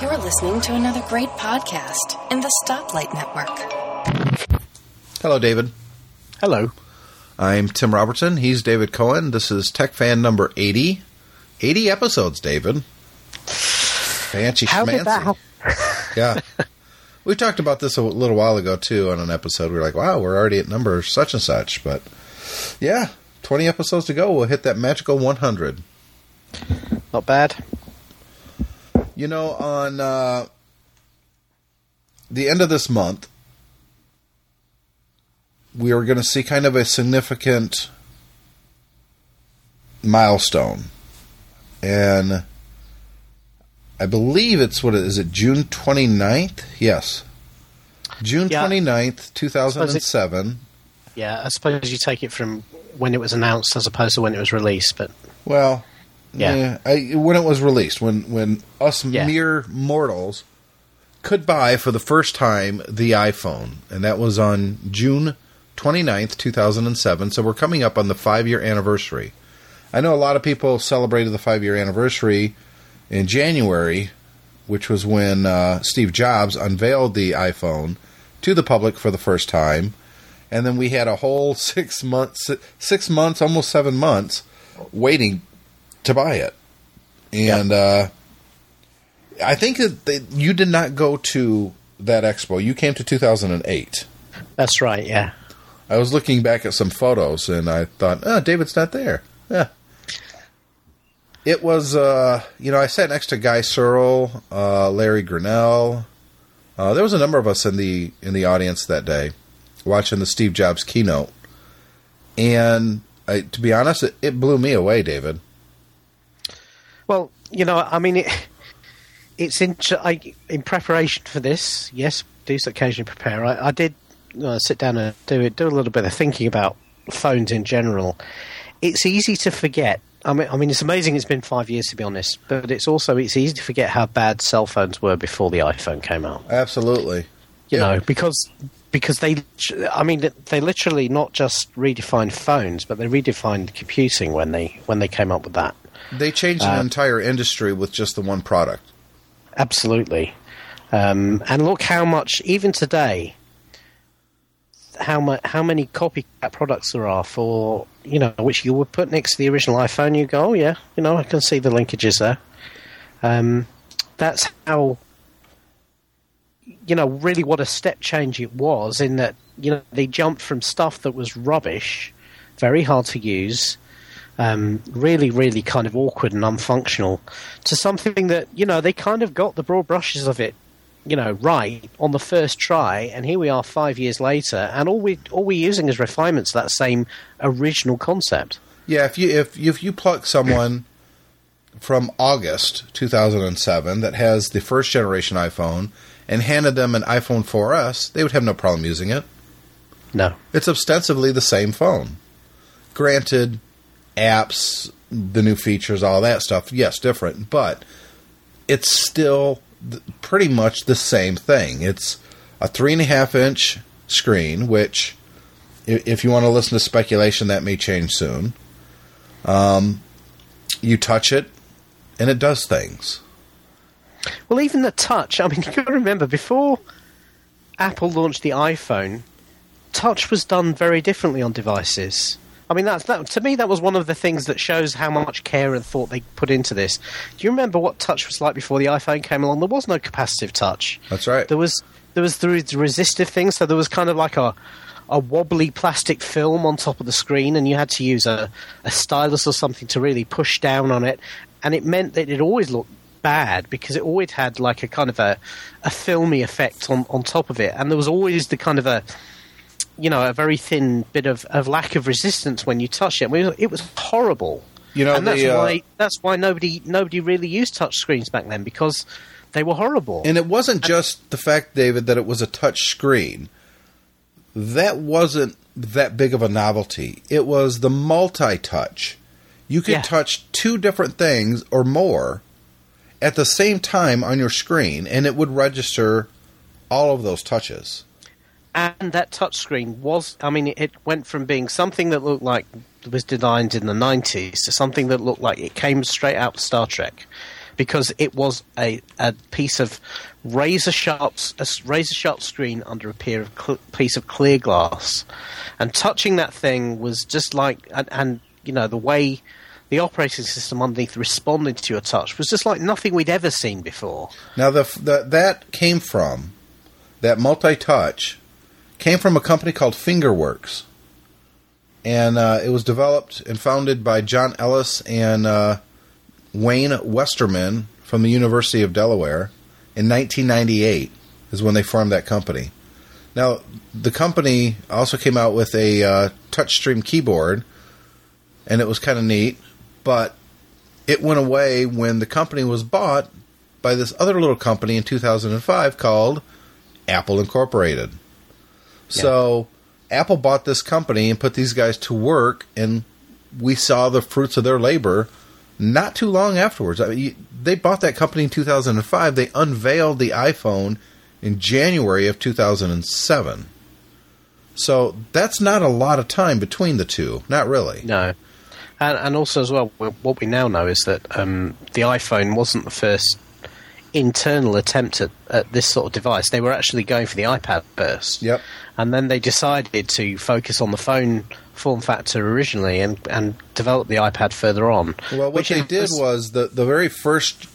You're listening to another great podcast in the Stoplight Network. Hello, David. Hello. I'm Tim Robertson. He's David Cohen. This is Tech Fan number 80. 80 episodes, David. Fancy How did that schmancy. Yeah. We talked about this a little while ago, too, on an episode. We were like, wow, we're already at number such and such. But yeah, 20 episodes to go. We'll hit that magical 100. Not bad. You know, on uh, the end of this month, we are going to see kind of a significant milestone. And I believe it's what is it, June 29th? Yes. June Yeah. 29th, 2007. Yeah, I suppose you take it from when it was announced as opposed to when it was released, but Well, Yeah. yeah, I, when it was released, when when us Yeah. mere mortals could buy for the first time the iPhone, and that was on June 29th, 2007. So we're coming up on the five year anniversary. I know a lot of people celebrated the five year anniversary in January, which was when uh, Steve Jobs unveiled the iPhone to the public for the first time. And then we had a whole six months, six months, almost seven months, waiting to buy it. And uh, I think that they, you did not go to that expo. You came to 2008. that's right, yeah. I was looking back at some photos and I thought, oh, David's not there. Yeah. It was, uh, you know, I sat next to Guy Serle, uh, Larry Grinnell. Uh, there was a number of us in the in the audience that day, watching the Steve Jobs keynote. And I, to be honest, it, it blew me away, David. Well, you know, I mean, it, it's in, I, in preparation for this. Yes, do occasionally prepare. I, I did uh, sit down and do it, do a little bit of thinking about phones in general. It's easy to forget. I mean, I mean, it's amazing. It's been five years to be honest, but it's also it's easy to forget how bad cell phones were before the iPhone came out. Absolutely. you Yeah. know because because they i mean they literally not just redefined phones but they redefined computing when they when they came up with that They changed an Uh, entire industry with just the one product. absolutely um, and look how much even today how much how many copycat products there are for you know which you would put next to the original iphone you go oh yeah you know i can see the linkages there um, that's how you know really what a step change it was in that you know they jumped from stuff that was rubbish very hard to use um, really really kind of awkward and unfunctional to something that you know they kind of got the broad brushes of it you know right on the first try and here we are 5 years later and all we all we're using is refinements of that same original concept Yeah, if you if if you pluck someone from August 2007 that has the first generation iPhone and handed them an iPhone 4S, they would have no problem using it. no It's ostensibly the same phone. Granted, apps, the new features, all that stuff, yes, different, but it's still pretty much the same thing. It's a three and a half inch screen, which, if you want to listen to speculation, that may change soon. Um, you touch it, and it does things. Well, even the touch. I mean, you got to remember before Apple launched the iPhone, touch was done very differently on devices. I mean, that's that to me. That was one of the things that shows how much care and thought they put into this. Do you remember what touch was like before the iPhone came along? There was no capacitive touch. That's right. There was there was the resistive thing, so there was kind of like a a wobbly plastic film on top of the screen, and you had to use a, a stylus or something to really push down on it, and it meant that it always looked bad because it always had like a kind of a, a filmy effect on, on top of it, and there was always the kind of a you know a very thin bit of, of lack of resistance when you touch it. I mean, it was horrible. You know, and that's the, uh, why that's why nobody nobody really used touch screens back then because they were horrible. And it wasn't just the fact, David, that it was a touch screen. That wasn't that big of a novelty. It was the multi touch. You could Yeah. touch two different things or more at the same time on your screen, and it would register all of those touches. And that touchscreen was i mean it went from being something that looked like it was designed in the 90s to something that looked like it came straight out of star trek because it was a, a piece of razor sharp razor sharp screen under a of cl- piece of clear glass, and touching that thing was just like and, and you know the way the operating system underneath responded to your touch was just like nothing we'd ever seen before. Now the, the that came from that multi-touch came from a company called Fingerworks, and uh, it was developed and founded by John Elias and uh, Wayne Westerman from the University of Delaware in 1998 is when they formed that company. Now the company also came out with a uh, touchscreen keyboard, and it was kind of neat, but it went away when the company was bought by this other little company in 2005 called Apple Incorporated. So Apple bought this company and put these guys to work, and we saw the fruits of their labor not too long afterwards. I mean, they bought that company in 2005. They unveiled the iPhone in January of 2007. So that's not a lot of time between the two. Not really. No. And, and also, as well, what we now know is that um, the iPhone wasn't the first internal attempt at, at, this sort of device. They were actually going for the iPad first. Yep. And then they decided to focus on the phone form factor originally and, and develop the iPad further on. Well, what they did was, the, the very first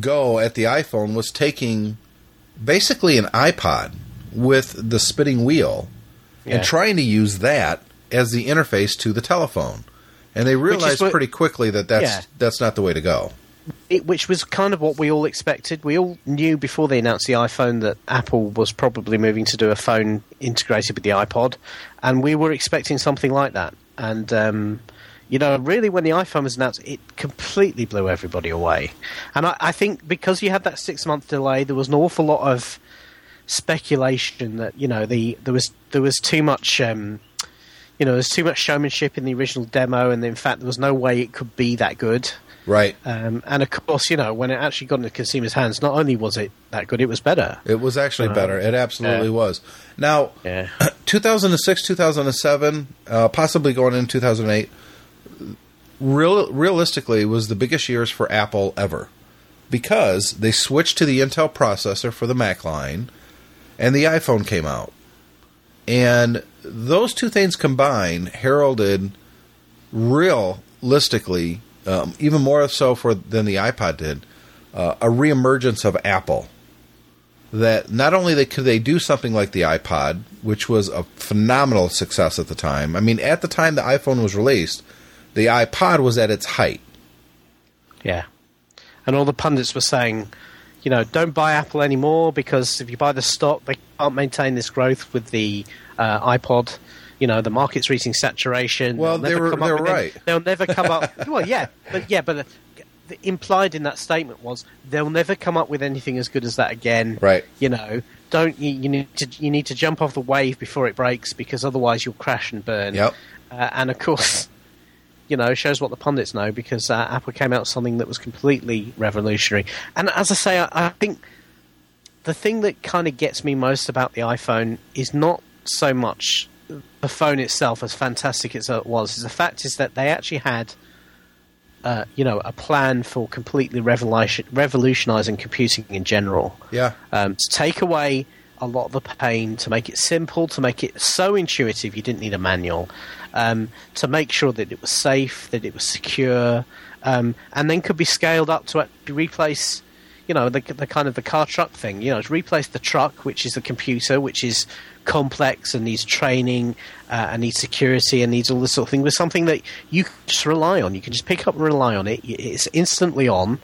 go at the iPhone was taking basically an iPod with the spinning wheel yeah. and trying to use that as the interface to the telephone. And they realized what, pretty quickly that that's yeah. that's not the way to go. It, which was kind of what we all expected. We all knew before they announced the iPhone that Apple was probably moving to do a phone integrated with the iPod, and we were expecting something like that. And um, you know, really, when the iPhone was announced, it completely blew everybody away. And I, I think because you had that six month delay, there was an awful lot of speculation that you know the there was there was too much. Um, you know, there's too much showmanship in the original demo, and in fact, there was no way it could be that good. Right. Um, and of course, you know, when it actually got into consumers' hands, not only was it that good, it was better. It was actually um, better. It absolutely was. Now, yeah. 2006, 2007, uh, possibly going in 2008, real, realistically, was the biggest years for Apple ever because they switched to the Intel processor for the Mac line, and the iPhone came out. And those two things combined heralded realistically, um, even more so for than the iPod did, uh, a reemergence of Apple. That not only they, could they do something like the iPod, which was a phenomenal success at the time. I mean, at the time the iPhone was released, the iPod was at its height. Yeah, and all the pundits were saying, you know, don't buy Apple anymore because if you buy the stock, they can't maintain this growth with the uh, iPod. You know, the market's reaching saturation. Well, they were, they were right. Any, they'll never come up. well, yeah, but yeah, but the, implied in that statement was they'll never come up with anything as good as that again. Right. You know, don't you, you need to you need to jump off the wave before it breaks because otherwise you'll crash and burn. Yep. Uh, and of course, you know, shows what the pundits know because uh, Apple came out with something that was completely revolutionary. And as I say, I, I think the thing that kind of gets me most about the iPhone is not so much the phone itself, as fantastic as it was. Is the fact is that they actually had, uh, you know, a plan for completely revolution, revolutionizing computing in general. Yeah. Um, to take away a lot of the pain, to make it simple, to make it so intuitive you didn't need a manual, um, to make sure that it was safe, that it was secure, um, and then could be scaled up to replace, you know, the, the kind of the car truck thing. You know, it's replaced the truck, which is the computer, which is complex and needs training uh, and needs security and needs all this sort of thing, with something that you can just rely on. You can just pick up and rely on it. It's instantly on.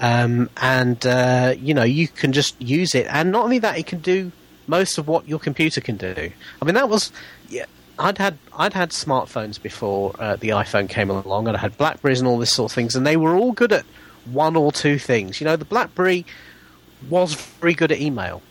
Um, and uh, you know you can just use it, and not only that, it can do most of what your computer can do. I mean, that was yeah, I'd had I'd had smartphones before uh, the iPhone came along, and I had Blackberries and all this sort of things, and they were all good at one or two things. You know, the BlackBerry was very good at email.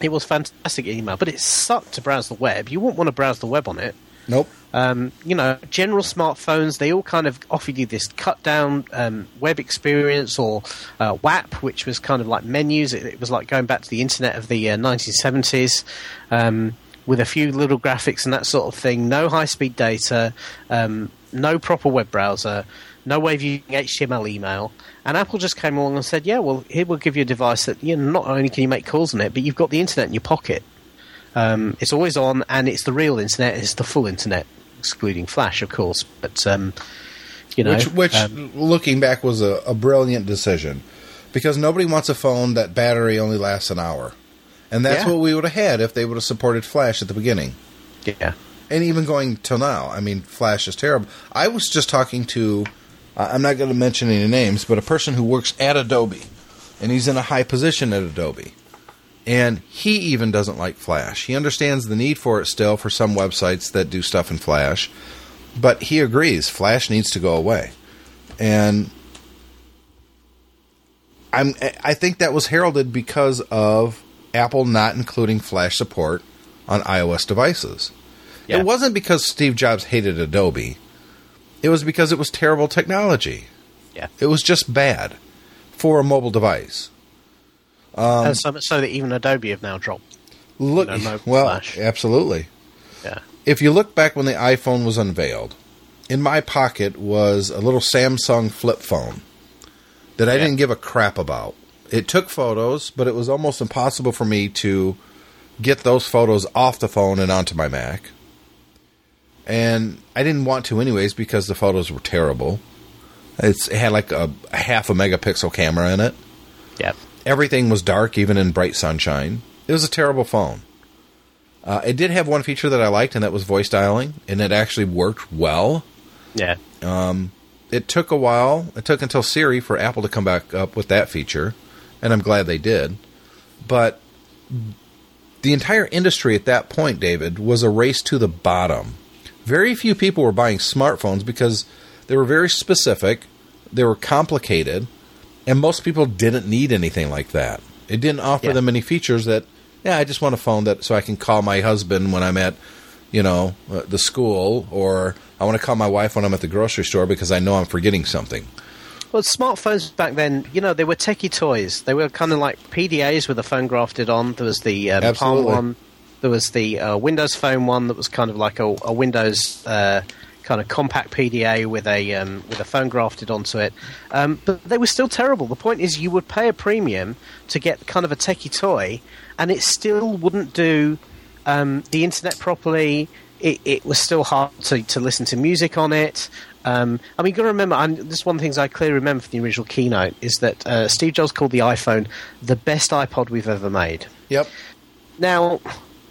It was fantastic email, but it sucked to browse the web. You wouldn't want to browse the web on it. Nope. Um, you know, general smartphones, they all kind of offered you this cut down um, web experience or uh, WAP, which was kind of like menus. It, it, was like going back to the internet of the uh, 1970s. Um, with a few little graphics and that sort of thing. No high speed data, um, no proper web browser, no way of using HTML email. And Apple just came along and said, "Yeah, well, here we'll give you a device that you know, not only can you make calls on it, but you've got the internet in your pocket. Um, it's always on, and it's the real internet. It's the full internet, excluding Flash, of course. But um, you know, which, which um, looking back, was a, a brilliant decision because nobody wants a phone that battery only lasts an hour, and that's Yeah. what we would have had if they would have supported Flash at the beginning. yeah, and even going till now. I mean, Flash is terrible. I was just talking to, I'm not going to mention any names, but a person who works at Adobe, and he's in a high position at Adobe. And he even doesn't like Flash. He understands the need for it still for some websites that do stuff in Flash, but he agrees Flash needs to go away. And I'm I think that was heralded because of Apple not including Flash support on iOS devices. Yeah. It wasn't because Steve Jobs hated Adobe. It was because it was terrible technology. yeah. It was just bad for a mobile device. Um, and so so that even Adobe have now dropped. Look, know, no well, Flash. absolutely. Yeah, If you look back when the iPhone was unveiled, in my pocket was a little Samsung flip phone that I Yeah. didn't give a crap about. It took photos, but it was almost impossible for me to get those photos off the phone and onto my Mac. And I didn't want to anyways because the photos were terrible. It's, it had like a, a half a megapixel camera in it. yeah, Everything was dark, even in bright sunshine. It was a terrible phone. Uh, it did have one feature that I liked, and that was voice dialing, and it actually worked well. yeah, Um, It took a while. It took until Siri for Apple to come back up with that feature, and I'm glad they did. But the entire industry at that point, David, was a race to the bottom. Very few people were buying smartphones because they were very specific, they were complicated, and most people didn't need anything like that. It didn't offer Yeah. them any features that, yeah, I just want a phone that so I can call my husband when I'm at, you know, uh, the school, or I want to call my wife when I'm at the grocery store because I know I'm forgetting something. Well, smartphones back then, you know, they were techie toys. They were kind of like PDAs with a phone grafted on. There was the um, Palm one. There was the uh, Windows Phone one that was kind of like a, a Windows uh, kind of compact PDA with a um, with a phone grafted onto it. Um, but they were still terrible. The point is, you would pay a premium to get kind of a techie toy, and it still wouldn't do um, the internet properly. It, it was still hard to, to listen to music on it. Um, I mean, you've got to remember, and this is one of the things I clearly remember from the original keynote, is that uh, Steve Jobs called the iPhone the best iPod we've ever made. Yep. Now,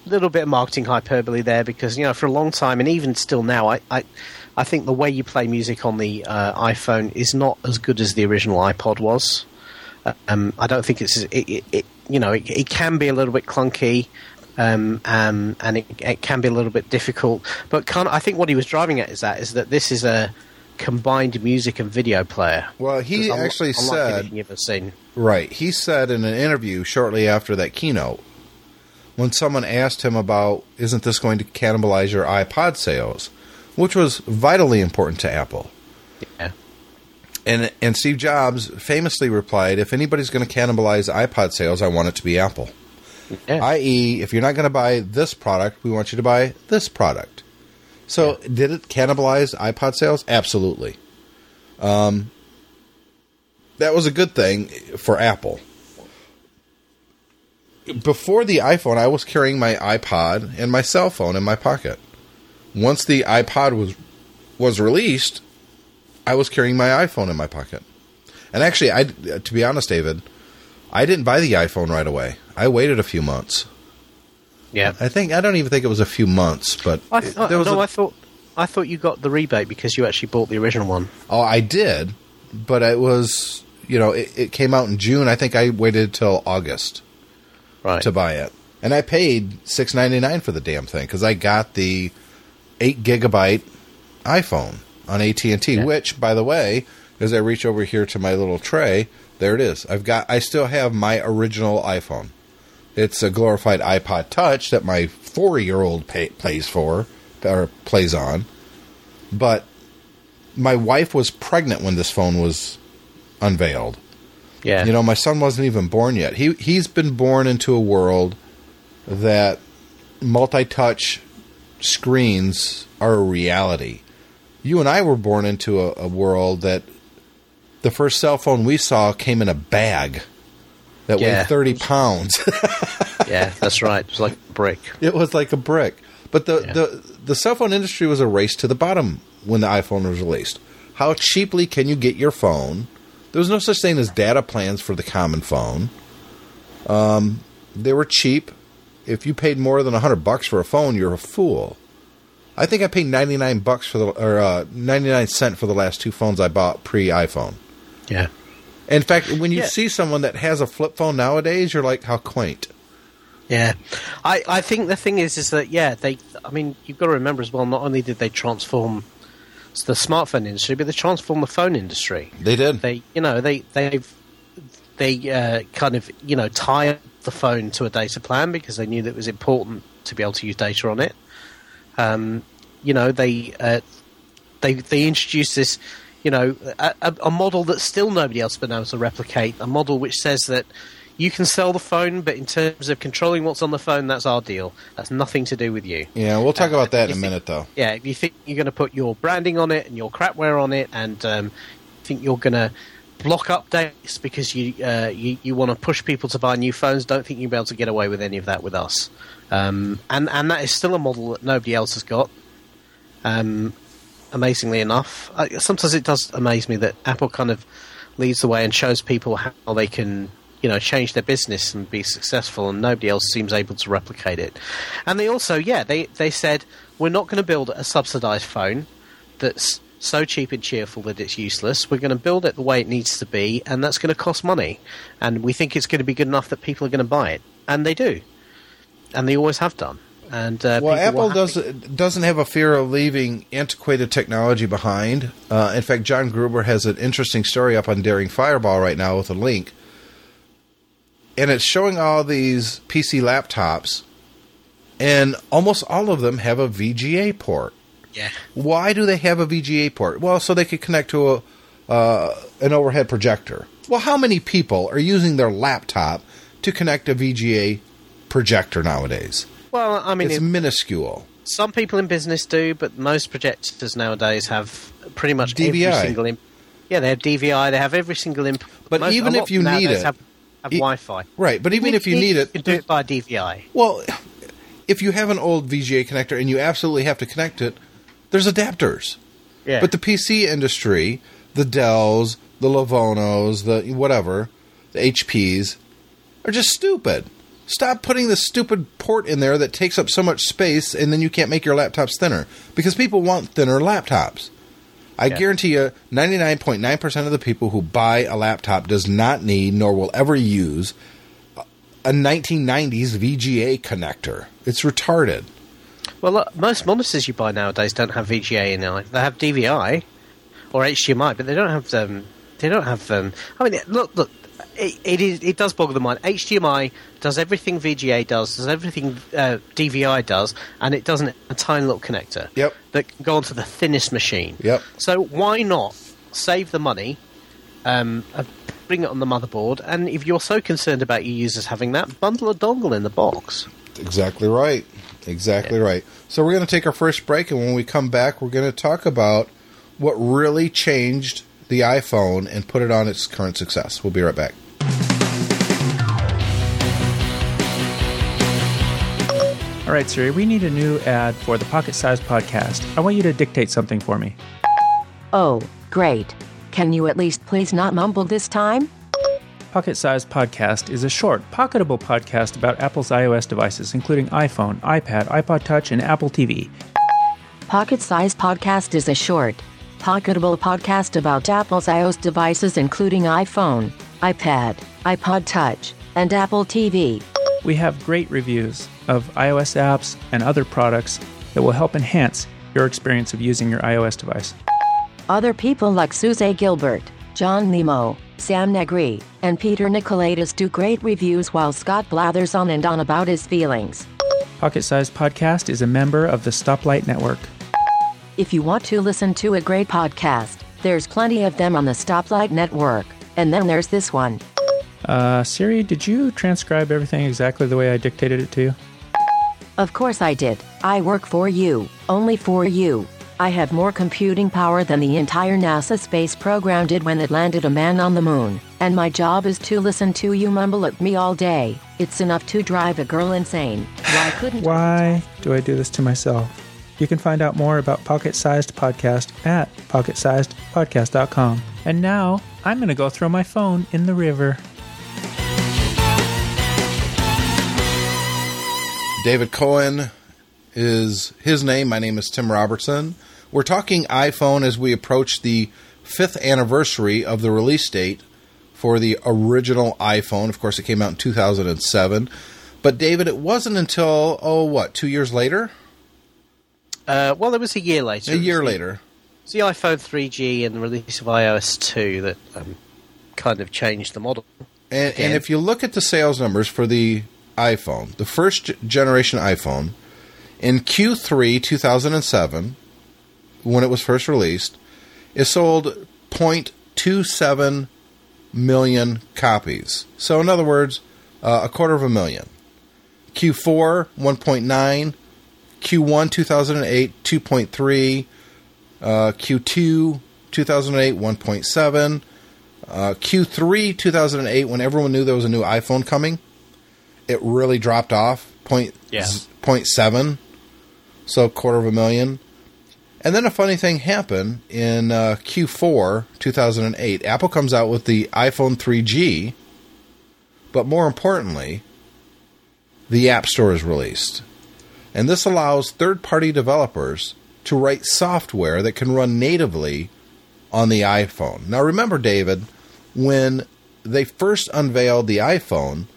little bit of marketing hyperbole there because, you know, for a long time, and even still now, I, I, I think the way you play music on the uh, iPhone is not as good as the original iPod was. Uh, Um, I don't think it's, it, it, it you know, it, it can be a little bit clunky. Um, um, and it, it can be a little bit difficult, but I think what he was driving at is that is that this is a combined music and video player. Well, he actually unlike said you've ever seen. Right. He said in an interview shortly after that keynote, when someone asked him about, isn't this going to cannibalize your iPod sales? Which was vitally important to Apple. Yeah. And, and Steve Jobs famously replied, if anybody's going to cannibalize iPod sales, I want it to be Apple. Yeah. I.e., if you're not going to buy this product, we want you to buy this product. So, did it cannibalize iPod sales? Absolutely. Um, that was a good thing for Apple. Before the iPhone, I was carrying my iPod and my cell phone in my pocket. Once the iPod was was released, I was carrying my iPhone in my pocket. And actually, I to be honest, David, I didn't buy the iPhone right away. I waited a few months. yeah. I think I don't even think it was a few months, but I, it- there was no, a- I thought I thought you got the rebate because you actually bought the original one. oh, I did, but it was you know it, it came out in June. I think I waited till August Right. to buy it, and I paid six ninety nine for the damn thing because I got the eight gigabyte iPhone on AT and T. Which, by the way, as I reach over here to my little tray, there it is. I've got. I still have my original iPhone. It's a glorified iPod Touch that my four year old pay, plays for or plays on. But my wife was pregnant when this phone was unveiled. Yeah. You know, my son wasn't even born yet. He he's been born into a world that multi-touch screens are a reality. you and I were born into a, a world that the first cell phone we saw came in a bag that Yeah. weighed 30 pounds. Yeah, that's right. It was like a brick. it was like a brick. But the, Yeah. the, the cell phone industry was a race to the bottom when the iPhone was released. How cheaply can you get your phone? There was no such thing as data plans for the common phone. Um, they were cheap. If you paid more than 100 bucks for a phone, you're a fool. I think I paid 99 bucks for the or uh, 99 cent for the last two phones I bought pre-iPhone. Yeah. In fact, when you Yeah. see someone that has a flip phone nowadays, you're like, how quaint. Yeah, I, I think the thing is is that yeah they I mean you've got to remember as well not only did they transform the smartphone industry but they transformed the phone industry They did. they you know they they've they uh, kind of you know tie the phone to a data plan because they knew that it was important to be able to use data on it um, you know they uh, they they introduced this you know a, a, a model that still nobody else has been able to replicate a model which says that you can sell the phone but in terms of controlling what's on the phone that's our deal that's nothing to do with you yeah, we'll talk about that in a think- minute, though. yeah, if you think you're going to put your branding on it and your crapware on it, and um, think you're going to block updates because you, uh, you you want to push people to buy new phones, don't think you'll be able to get away with any of that with us. Um, and and that is still a model that nobody else has got. Um, amazingly enough, I, sometimes it does amaze me that Apple kind of leads the way and shows people how they can you know change their business and be successful and nobody else seems able to replicate it. And they also yeah they they said we're not going to build a subsidized phone that's so cheap and cheerful that it's useless. We're going to build it the way it needs to be and that's going to cost money. And we think it's going to be good enough that people are going to buy it. And they do. And they always have done. And uh, Well, Apple happily- does doesn't have a fear of leaving antiquated technology behind. Uh, in fact, John Gruber has an interesting story up on Daring Fireball right now with a link, and it's showing all these PC laptops, and almost all of them have a VGA port. yeah Why do they have a VGA port? Well, so they could connect to a uh, an overhead projector. Well, how many people are using their laptop to connect a VGA projector nowadays? well i mean It's it- minuscule. Some people in business do, but most projectors nowadays have pretty much DVI. every single. Imp- yeah, they have DVI. They have every single input. But most, even if you need it- have, have e- Wi-Fi. Right, but even if you need it, you can do it by DVI. well, if you have an old VGA connector and you absolutely have to connect it, there's adapters. Yeah, But the PC industry, the Dells, the Lavonos, the whatever, the HPs, are just stupid. Stop putting the stupid port in there that takes up so much space and then you can't make your laptops thinner. Because people want thinner laptops. I Yeah. guarantee you 99.9% of the people who buy a laptop does not need nor will ever use a 1990s VGA connector. It's retarded. well, look, most monitors you buy nowadays don't have VGA in it. They have DVI or HDMI, but they don't have um, they don't have. Um, I mean, look, look. It, it is. It does boggle the mind. HDMI does everything VGA does, does everything uh, DVI does, and it doesn't a tiny little connector. Yep. That can go onto the thinnest machine. Yep. So why not save the money, um, uh, bring it on the motherboard, and if you're so concerned about your users having that, bundle a dongle in the box. Exactly right. Exactly right. So we're going to take our first break, and when we come back, we're going to talk about what really changed the iPhone and put it on its current success. We'll be right back. All right, Siri, we need a new ad for the Pocket Size Podcast. I want you to dictate something for me. Oh, great. Can you at least please not mumble this time? Pocket Size Podcast is a short, pocketable podcast about Apple's iOS devices, including iPhone, iPad, iPod Touch, and Apple TV. Pocket Size Podcast is a short, pocketable podcast about Apple's iOS devices, including iPhone, iPad, iPod Touch, and Apple TV. We have great reviews of iOS apps and other products that will help enhance your experience of using your iOS device. Other people like Suze Gilbert, John Nemo, Sam Negri, and Peter Nicolaitis do great reviews while Scott blathers on and on about his feelings. Pocket Size Podcast is a member of the Stoplight Network. If you want to listen to a great podcast, there's plenty of them on the Stoplight Network. And then there's this one. Uh, Siri, did you transcribe everything exactly the way I dictated it to you? Of course I did. I work for you, only for you. I have more computing power than the entire NASA space program did when it landed a man on the moon, and my job is to listen to you mumble at me all day. It's enough to drive a girl insane. Why couldn't Why do I do this to myself? You can find out more about Pocket Sized Podcast at pocketsizedpodcast.com. And now I'm going to go throw my phone in the river. David Cohen is his name. My name is Tim Robertson. We're talking iPhone as we approach the fifth anniversary of the release date for the original iPhone. Of course, it came out in 2007. But, David, it wasn't until, oh, what, two years later? Uh, well, it was a year later. A year It was the- later. It's the iPhone 3G and the release of iOS 2 that um, kind of changed the model. And, and if you look at the sales numbers for the iPhone, the first generation iPhone, in Q3 2007, when it was first released, it sold 0.27 million copies. So, in other words, uh, a quarter of a million. Q4, 1.9. Q1 2008, 2.3. Uh, Q2 2008, 1.7 uh, Q3 2008, when everyone knew there was a new iPhone coming, it really dropped off point Yeah. z- point seven, so a quarter of a million. And then a funny thing happened in uh, Q4 2008. Apple comes out with the iPhone 3G, but more importantly, the App Store is released. And this allows third party developers to write software that can run natively on the iPhone. Now, remember, David, when they first unveiled the iPhone,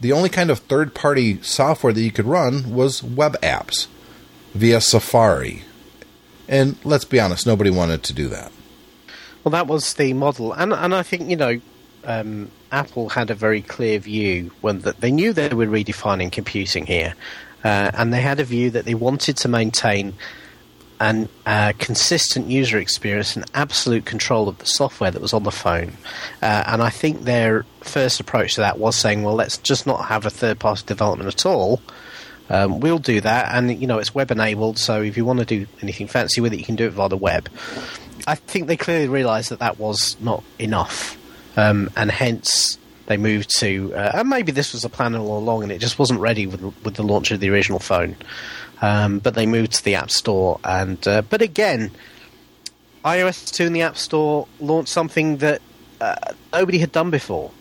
the only kind of third party software that you could run was web apps via Safari. And let's be honest, nobody wanted to do that. Well, that was the model, and and I think you know, um, Apple had a very clear view when that they knew they were redefining computing here, uh, and they had a view that they wanted to maintain an uh, consistent user experience and absolute control of the software that was on the phone. Uh, and I think their first approach to that was saying, well, let's just not have a third party development at all. Um, we'll do that, and you know it's web enabled. So if you want to do anything fancy with it, you can do it via the web. I think they clearly realised that that was not enough, um, and hence they moved to. Uh, and maybe this was a plan all along, and it just wasn't ready with with the launch of the original phone. Um, but they moved to the App Store, and uh, but again, iOS 2 in the App Store launched something that uh, nobody had done before.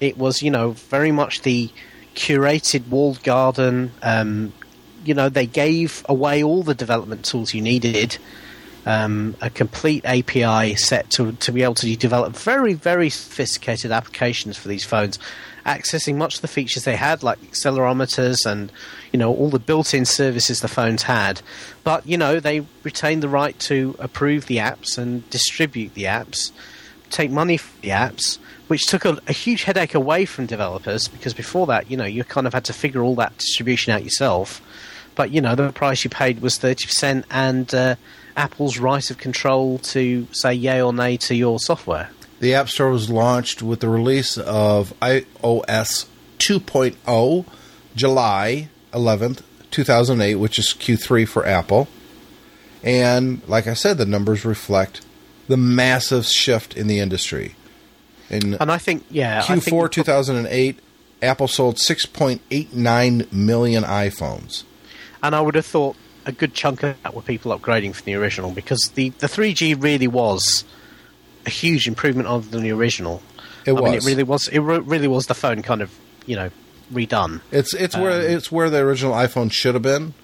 It was, you know, very much the curated walled garden. Um, you know, they gave away all the development tools you needed, um, a complete API set to, to be able to develop very, very sophisticated applications for these phones, accessing much of the features they had, like accelerometers and, you know, all the built in services the phones had. But, you know, they retained the right to approve the apps and distribute the apps, take money for the apps. Which took a, a huge headache away from developers because before that, you know, you kind of had to figure all that distribution out yourself but you know the price you paid was 30% and uh, apple's right of control to say yay or nay to your software The App Store was launched with the release of iOS 2.0 July 11th, 2008, which is Q3 for Apple. And like I said, the numbers reflect the massive shift in the industry. In and i think yeah Q4 the- 2008, Apple sold 6.89 million iPhones. and i would have thought a good chunk of that were people upgrading from the original because the, the 3g really was a huge improvement on the original It I mean, it really was it re- really was the phone kind of you know redone It's it's where Um, it's where the original iPhone should have been.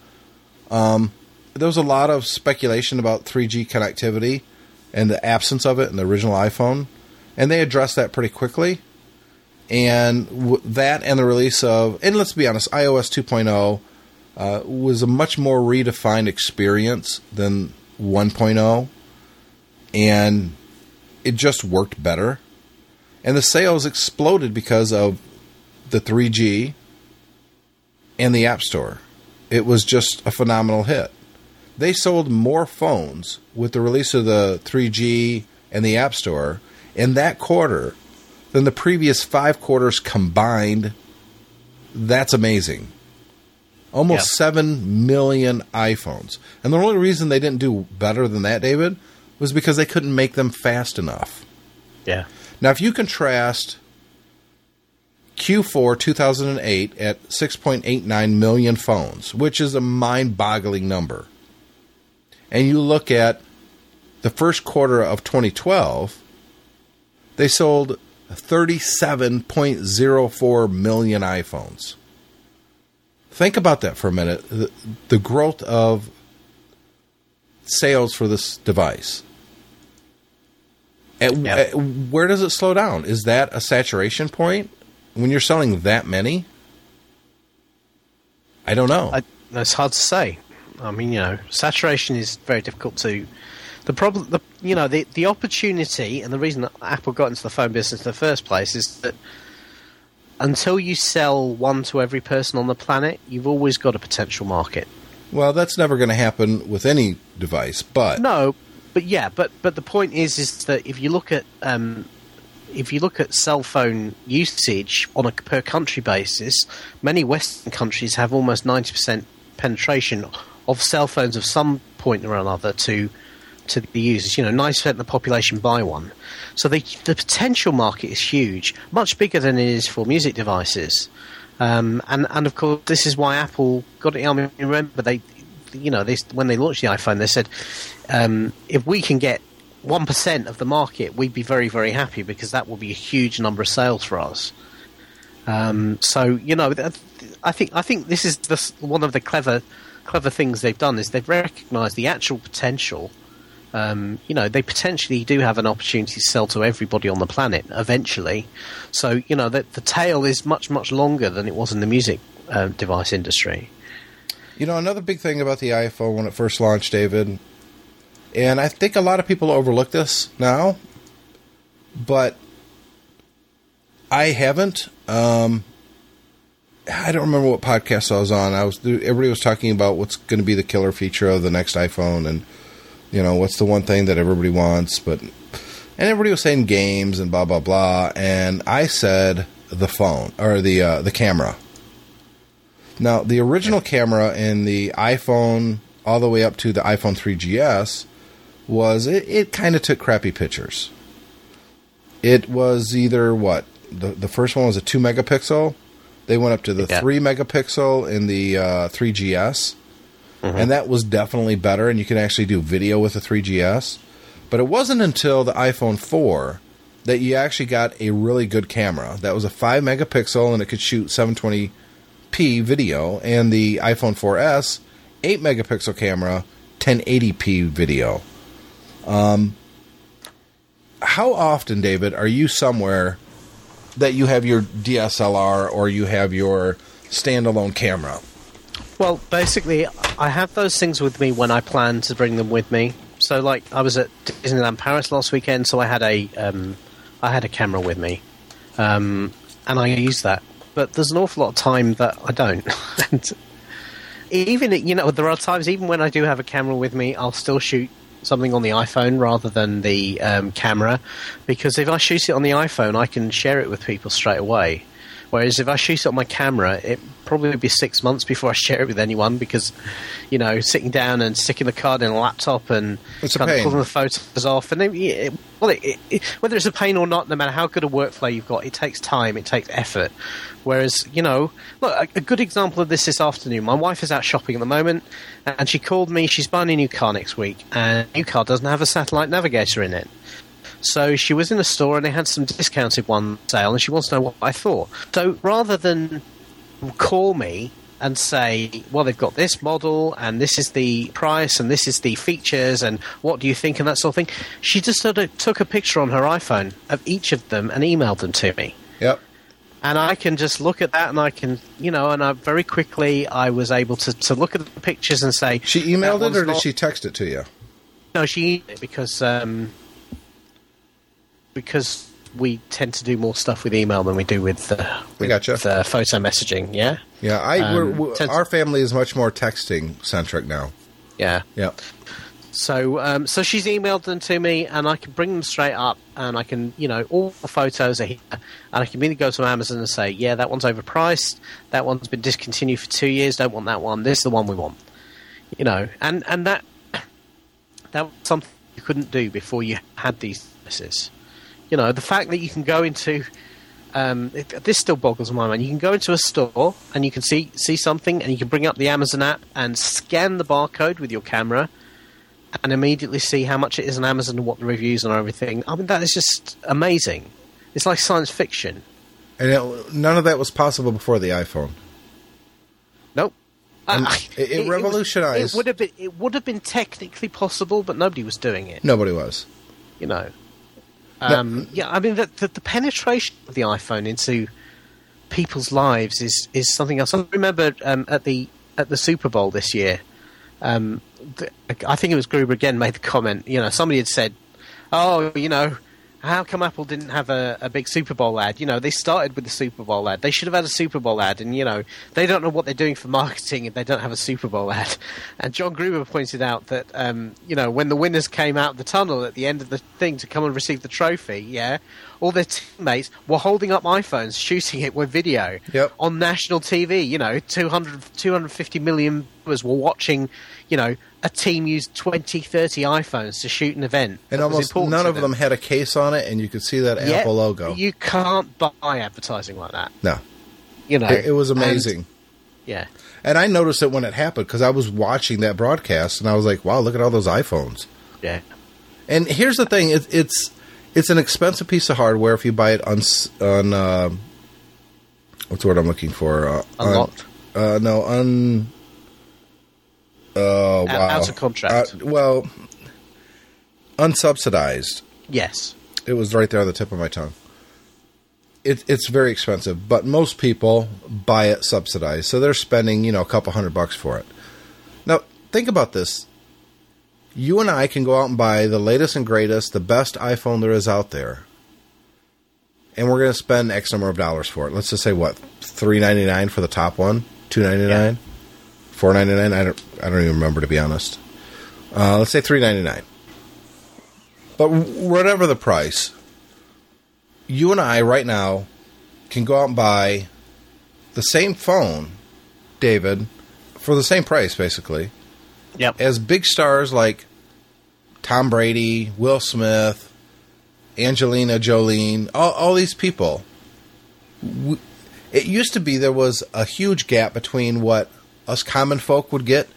Um, there was a lot of speculation about 3G connectivity and the absence of it in the original iPhone, and they addressed that pretty quickly. And w- that and the release of and let's be honest, iOS 2.0 uh, was a much more redefined experience than 1.0, and it just worked better. And the sales exploded because of the 3G and the App Store. It was just a phenomenal hit. They sold more phones with the release of the 3G and the App Store in that quarter than the previous five quarters combined. That's amazing. Almost Yeah. 7 million iPhones. And the only reason they didn't do better than that, David, was because they couldn't make them fast enough. Yeah. Now, if you contrast Q4 2008 at 6.89 million phones, which is a mind boggling number, and you look at the first quarter of 2012, they sold 37.04 million iPhones. Think about that for a minute. The, the growth of sales for this device. At, Yeah. at- where does it slow down? Is that a saturation point when you're selling that many? I don't know. I, it's hard to say. I mean, you know, saturation is very difficult to. The problem, the, you know, the the opportunity and the reason that Apple got into the phone business in the first place is that until you sell one to every person on the planet, you've always got a potential market. well, that's never going to happen with any device, but No, but yeah, but but the point is, is that if you look at um, if you look at cell phone usage on a per country basis, many Western countries have almost ninety percent penetration of cell phones of some point or another to to the users. You know, ninety percent of the population buy one, so the the potential market is huge, much bigger than it is for music devices. Um, and and of course, this is why Apple got it. I mean, remember they, you know, they, when they launched the iPhone, they said um, if we can get one percent of the market, we'd be very very happy because that will be a huge number of sales for us. Um, so you know, I think I think this is the, one of the clever clever things they've done is they've recognised the actual potential. Um, you know, they potentially do have an opportunity to sell to everybody on the planet eventually. So you know, the, the tail is much much longer than it was in the music uh, device industry. You know, another big thing about the iPhone when it first launched, David, and I think a lot of people overlook this now, but I haven't. Um, I don't remember what podcast I was on. I was everybody was talking about what's going to be the killer feature of the next iPhone, and you know what's the one thing that everybody wants, but and everybody was saying games and blah blah blah, and I said the phone or the uh, the camera. Now, the original camera in the iPhone, all the way up to the iPhone 3GS, was it, it kind of took crappy pictures. It was either what? The, the first one was a 2 megapixel. They went up to the Yeah. 3 megapixel in the uh, 3GS. And that was definitely better, and you can actually do video with the 3GS. But it wasn't until the iPhone 4 that you actually got a really good camera. That was a 5 megapixel, and it could shoot 720p video, and the iPhone 4S, 8 megapixel camera, 1080p video. Um, how often, David, are you somewhere that you have your DSLR or you have your standalone camera? Well, basically, I have those things with me when I plan to bring them with me. So, like, I was at Disneyland Paris last weekend, so I had a, um, I had a camera with me, um, and I use that. But there's an awful lot of time that I don't. and even you know, there are times even when I do have a camera with me, I'll still shoot something on the iPhone rather than the um, camera, because if I shoot it on the iPhone, I can share it with people straight away. Whereas if I shoot it on my camera, it probably would be six months before I share it with anyone because, you know, sitting down and sticking the card in a laptop and It's kind of pulling the photos off, and then, it, well, it, it, whether it's a pain or not, no matter how good a workflow you've got, it takes time, it takes effort. Whereas, you know, look, a, a good example of this this afternoon. My wife is out shopping at the moment, and she called me. She's buying a new car next week, and the new car doesn't have a satellite navigator in it. So she was in a store and they had some discounted one sale, and she wants to know what I thought. So rather than call me and say, well, they've got this model, and this is the price, and this is the features, and what do you think, and that sort of thing, she just sort of took a picture on her iPhone of each of them and emailed them to me. Yep. And I can just look at that, and I can, you know, and I very quickly I was able to, to look at the pictures and say, She emailed it or did she text it to you? no, she emailed it because um, because we tend to do more stuff with email than we do with, uh, with gotcha. uh, photo messaging. Yeah, Yeah, I Um, we're, we're, our family is much more texting centric now. yeah. yeah. So, um, so she's emailed them to me, and I can bring them straight up, and I can, you know, all the photos are here, and I can immediately go to Amazon and say, yeah, that one's overpriced, that one's been discontinued for two years, don't want that one, this is the one we want, you know, and and that that was something you couldn't do before you had these services. You know, the fact that you can go into um, it, this still boggles my mind. You can go into a store and you can see see something, and you can bring up the Amazon app and scan the barcode with your camera, and immediately see how much it is on Amazon and what the reviews are and everything. I mean, that is just amazing. It's like science fiction. And it, none of that was possible before the iPhone. Nope. Uh, it- it was- revolutionized- It would have been. It would have been technically possible, but nobody was doing it. Nobody was. You know. Um, yeah, I mean the, the the penetration of the iPhone into people's lives is is something else. I remember um, at the at the Super Bowl this year. Um, the, I think it was Gruber again made the comment. You know, somebody had said, "Oh, you know, how come Apple didn't have a, a big Super Bowl ad? You know, they started with the Super Bowl ad. They should have had a Super Bowl ad, and you know, they don't know what they're doing for marketing if they don't have a Super Bowl ad." And John Gruber pointed out that um, you know when the winners came out the tunnel at the end of the thing to come and receive the trophy, yeah, all their teammates were holding up iPhones, shooting it with video Yep. on national TV. You know, 200, 250 million viewers were watching. You know, a team used 20, 30 iPhones to shoot an event. And almost none of them had a case on it, and you could see that Yeah, Apple logo. You can't buy advertising like that. no, You know, it, it was And- amazing. yeah, And I noticed it when it happened because I was watching that broadcast, and I was like, "Wow, look at all those iPhones." yeah, And here's the thing: it, it's it's an expensive piece of hardware if you buy it on on uh, what's the word I'm looking for? Uh, on- Unlocked? uh, no, un. Oh Out- wow! out of contract. Uh, well, unsubsidized. yes, It was right there on the tip of my tongue. It, it's very expensive, but most people buy it subsidized, so they're spending you know a couple hundred bucks for it. Now think about this: you and I can go out and buy the latest and greatest, the best iPhone there is out there, and we're going to spend X number of dollars for it. Let's just say what three ninety nine for the top one, two ninety nine, four ninety nine. I don't I don't even remember to be honest. Uh, let's say three ninety nine. But whatever the price, you and I right now can go out and buy the same phone, David, for the same price basically, yep, as big stars like Tom Brady, Will Smith, Angelina Jolie, all, all these people. W- It used to be there was a huge gap between what us common folk would get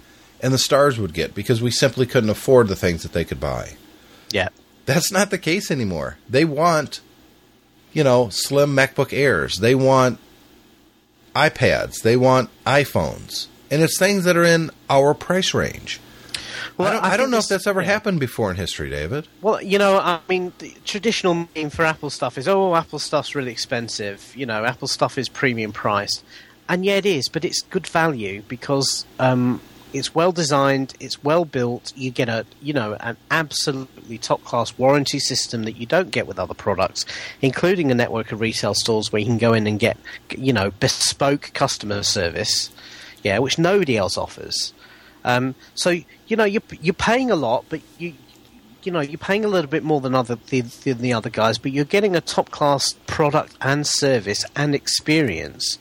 and the stars would get because we simply couldn't afford the things that they could buy. yeah, That's not the case anymore. They want, you know, slim MacBook Airs. They want iPads. They want iPhones. And it's things that are in our price range. Well, I don't, I I don't know this- if that's ever yeah. happened before in history, David. Well, you know, I mean, the traditional name for Apple stuff is, oh, Apple stuff's really expensive. You know, Apple stuff is premium priced. And yeah, it is, but it's good value because um, it's well designed, it's well built. You get a, you know, an absolutely top class warranty system that you don't get with other products, including a network of retail stores where you can go in and get, you know, bespoke customer service. Yeah, which nobody else offers. Um, so you know you're you're paying a lot, but you you know you're paying a little bit more than other than the other guys, but you're getting a top class product and service and experience.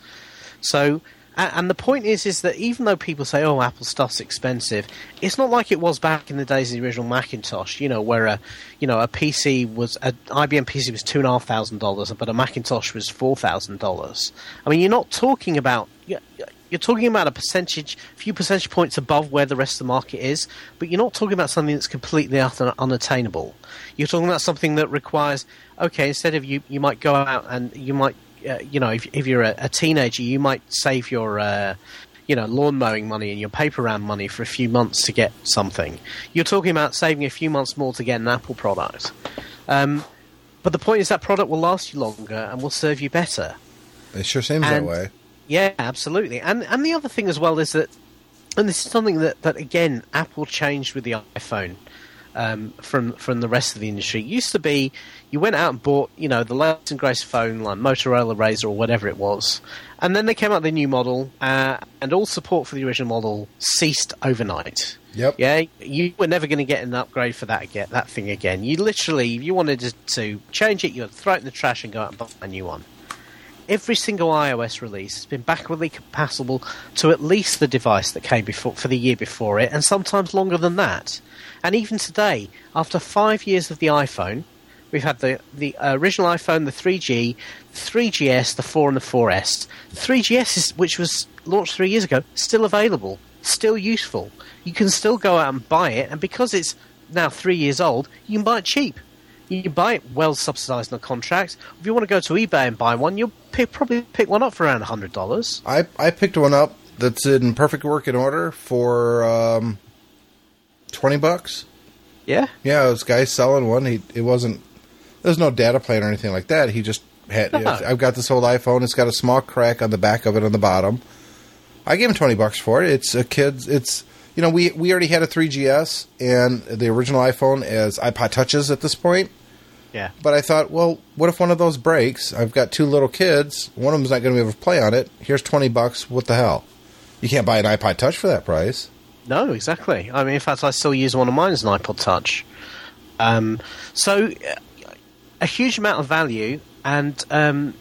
So. And the point is, is that even though people say, "Oh, Apple stuff's expensive," it's not like it was back in the days of the original Macintosh. You know, where a, you know, a PC was an IBM PC was two and a half thousand dollars, but a Macintosh was four thousand dollars. I mean, you're not talking about you're, talking about a percentage, a few percentage points above where the rest of the market is, but you're not talking about something that's completely unattainable. You're talking about something that requires, okay, instead of you, you might go out and you might, uh, you know, if, if you're a, a teenager, you might save your, uh, you know, lawn mowing money and your paper round money for a few months to get something. You're talking about saving a few months more to get an Apple product. Um, but the point is that product will last you longer and will serve you better. It sure seems that way. Yeah, absolutely. And and the other thing as well is that, and this is something that, that again Apple changed with the iPhone um, from from the rest of the industry. It used to be you went out and bought you know the latest and greatest phone like Motorola Razr or whatever it was, and then they came out with the new model, uh, and all support for the original model ceased overnight. Yep. Yeah, you were never going to get an upgrade for that again, that thing again. You literally, if you wanted to, to change it, you would throw it in the trash and go out and buy a new one. Every single iOS release has been backwardly compatible to at least the device that came before for the year before it, and sometimes longer than that. And even today, after five years of the iPhone, we've had the the original iPhone, the 3G, 3GS, the 4 and the 4S. 3GS, is, which was launched three years ago, still available, still useful. You can still go out and buy it, and because it's now three years old, you can buy it cheap. You can buy it well subsidised on a contract. If you want to go to eBay and buy one, you'll pick, probably pick one up for around hundred dollars. I I picked one up that's in perfect working order for um, twenty bucks. Yeah, Yeah, this guy selling one. He it wasn't. There's no data plan or anything like that. He just had. No. Uh-huh. I've got this old iPhone. It's got a small crack on the back of it on the bottom. I gave him twenty bucks for it. It's a kid's. It's you know we we already had a 3GS and the original iPhone as iPod touches at this point. yeah, But I thought, well, what if one of those breaks? I've got two little kids. One of them's not going to be able to play on it. Here's twenty bucks. What the hell? You can't buy an iPod Touch for that price. No, exactly. I mean, in fact, I still use one of mine as an iPod Touch. Um, so, a huge amount of value, and um,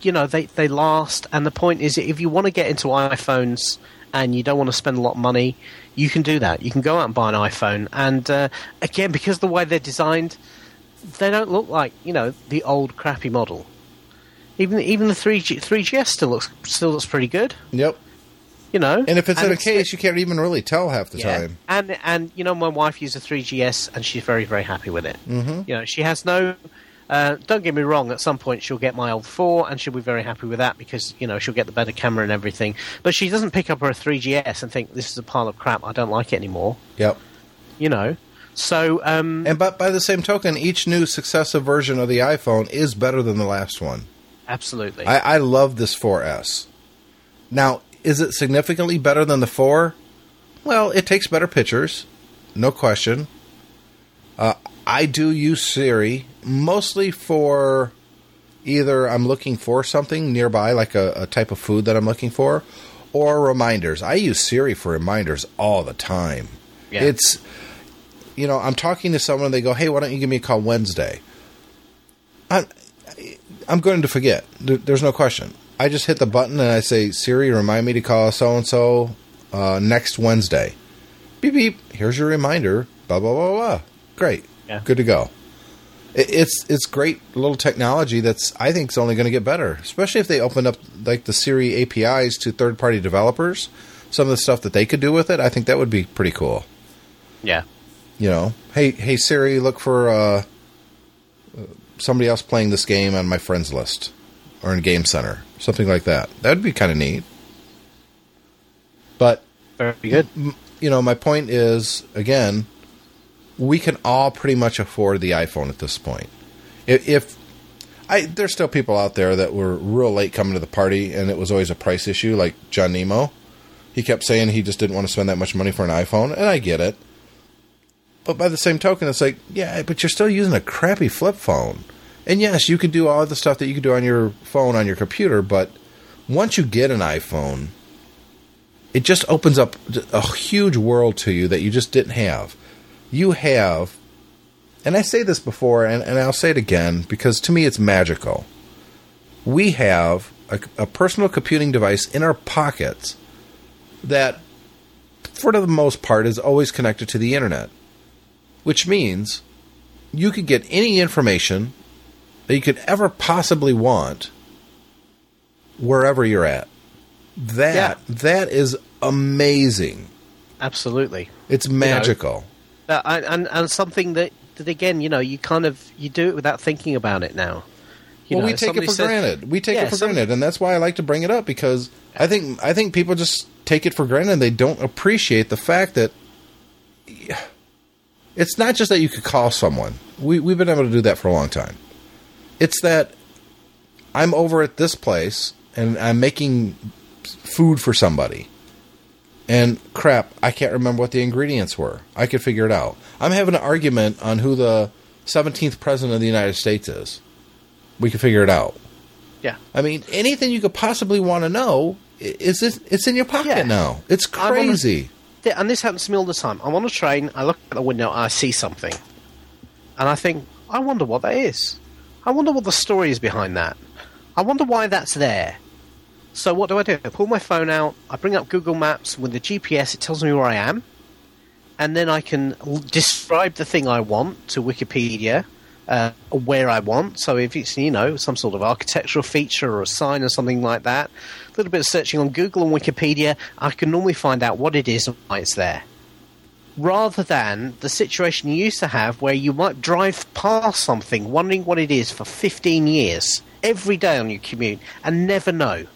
you know they they last. And the point is, if you want to get into iPhones and you don't want to spend a lot of money, you can do that. You can go out and buy an iPhone, and uh, again, because of the way they're designed, they don't look like you know the old crappy model. Even even the three G three GS still looks still looks pretty good. Yep. You know, And if it's in a case, you can't even really tell half the yeah. time. And and you know, my wife uses a 3GS, and she's very very happy with it. Mm-hmm. You know, she has no. Uh, don't get me wrong. At some point, she'll get my old four, and she'll be very happy with that because you know she'll get the better camera and everything. But she doesn't pick up her 3GS and think this is a pile of crap. I don't like it anymore. Yep. You know. So um, And but by the same token, each new successive version of the iPhone is better than the last one. absolutely, I, I love this 4S. Now, is it significantly better than the 4? Well, it takes better pictures, no question. Uh, I do use Siri mostly for either I'm looking for something nearby, like a, a type of food that I'm looking for, or reminders. I use Siri for reminders all the time. Yeah. It's, you know, I'm talking to someone, they go, hey, why don't you give me a call Wednesday? I'm, I'm going to forget. There- There's no question. I just hit the button and I say, Siri, remind me to call so and so next Wednesday. Beep beep. Here's your reminder. Blah blah blah blah. Great. Yeah. Good to go. It- It's it's great little technology that's I think is only going to get better, especially if they open up like the Siri APIs to third party developers. Some of the stuff that they could do with it, I think that would be pretty cool. yeah, You know, hey hey Siri, look for uh, somebody else playing this game on my friends list or in Game Center, something like that. That would be kind of neat. But very good. you know, my point is again, we can all pretty much afford the iPhone at this point. If, if I, there's still people out there that were real late coming to the party, and it was always a price issue, like John Nemo. He kept saying he just didn't want to spend that much money for an iPhone, and I get it. But by the same token, it's like, yeah, but you're still using a crappy flip phone. And yes, you can do all the stuff that you can do on your phone on your computer, but once you get an iPhone, it just opens up a huge world to you that you just didn't have. You have, and I say this before, and, and I'll say it again because to me it's magical. We have a, a personal computing device in our pockets that, for the most part, is always connected to the internet, which means you could get any information that you could ever possibly want wherever you're at. That that is amazing. Absolutely. It's magical. Uh, and, and and something that that again, you know, you kind of you do it without thinking about it now. You well, know, we take it for says- granted. We take Yeah, it for some- granted, and that's why I like to bring it up because I think I think people just take it for granted. and They don't appreciate the fact that it's not just that you could call someone. We we've been able to do that for a long time. It's that I'm over at this place and I'm making food for somebody. And crap, I can't remember what the ingredients were. I could figure it out. I'm having an argument on who the 17th president of the United States is. We can figure it out. Yeah. I mean, anything you could possibly want to know is it's in your pocket Yeah. now. It's the- crazy. th- and this happens to me all the time. I'm on a train, I look out the window, and I see something, and I think, I wonder what that is. I wonder what the story is behind that. I wonder why that's there. So what do I do? I pull my phone out, I bring up Google Maps with the GPS, it tells me where I am, and then I can describe the thing I want to Wikipedia, uh, where I want. So if it's you know some sort of architectural feature or a sign or something like that, a little bit of searching on Google and Wikipedia, I can normally find out what it is and why it's there. Rather than the situation you used to have where you might drive past something wondering what it is for 15 years, every day on your commute, and never know.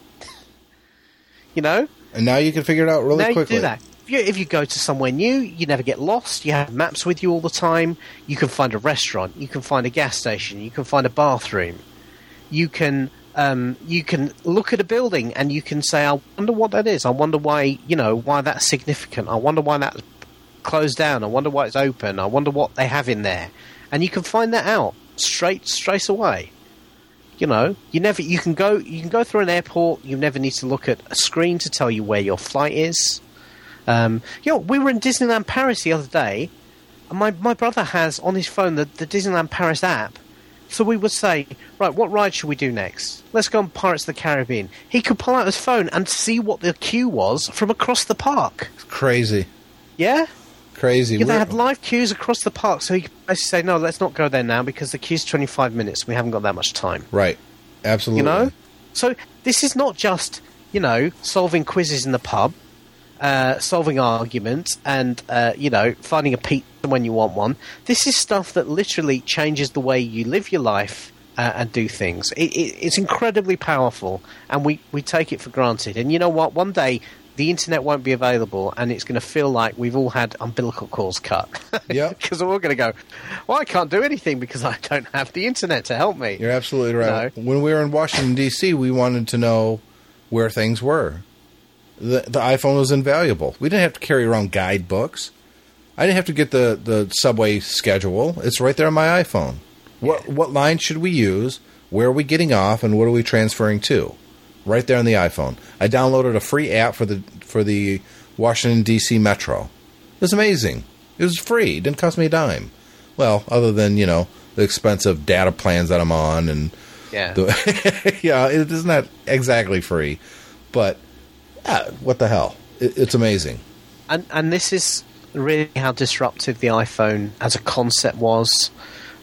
you know? And now you can figure it out really now quickly. you do that. If you, if you go to somewhere new, you never get lost. You have maps with you all the time. You can find a restaurant. You can find a gas station. You can find a bathroom. You can um, you can look at a building and you can say, "I wonder what that is. I wonder why you know why that's significant. I wonder why that's closed down. I wonder why it's open. I wonder what they have in there." And you can find that out straight straight away. You know, you never you can go you can go through an airport. You never need to look at a screen to tell you where your flight is. Um, you know, we were in Disneyland Paris the other day, and my, my brother has on his phone the, the Disneyland Paris app. So we would say, right, what ride should we do next? Let's go on Pirates of the Caribbean. He could pull out his phone and see what the queue was from across the park. It's crazy. Yeah? Crazy. Yeah, they had live queues across the park, so could basically say, no, let's not go there now because the queue's 25 minutes. We haven't got that much time. right. Absolutely. You know? So this is not just, you know, solving quizzes in the pub, uh, solving arguments, and, uh, you know, finding a pizza when you want one. This is stuff that literally changes the way you live your life uh, and do things. It, it, it's incredibly powerful, and we, we take it for granted. And you know what? One day. The internet won't be available, and it's going to feel like we've all had umbilical cords cut. Yep. Because we're all going to go, well, I can't do anything because I don't have the internet to help me. You're absolutely right. No. When we were in Washington D.C., we wanted to know where things were. The the iPhone was invaluable. We didn't have to carry around guidebooks. I didn't have to get the, the subway schedule. It's right there on my iPhone. What what line should we use? Where are we getting off, and what are we transferring to? Right there on the iPhone. I downloaded a free app for the for the Washington D.C. Metro. It was amazing. It was free. It didn't cost me a dime. Well, other than you know the expensive data plans that I'm on, and Yeah. the, yeah, it is not exactly free, but ah, what the hell? It, it's amazing. and and this is really how disruptive the iPhone as a concept was.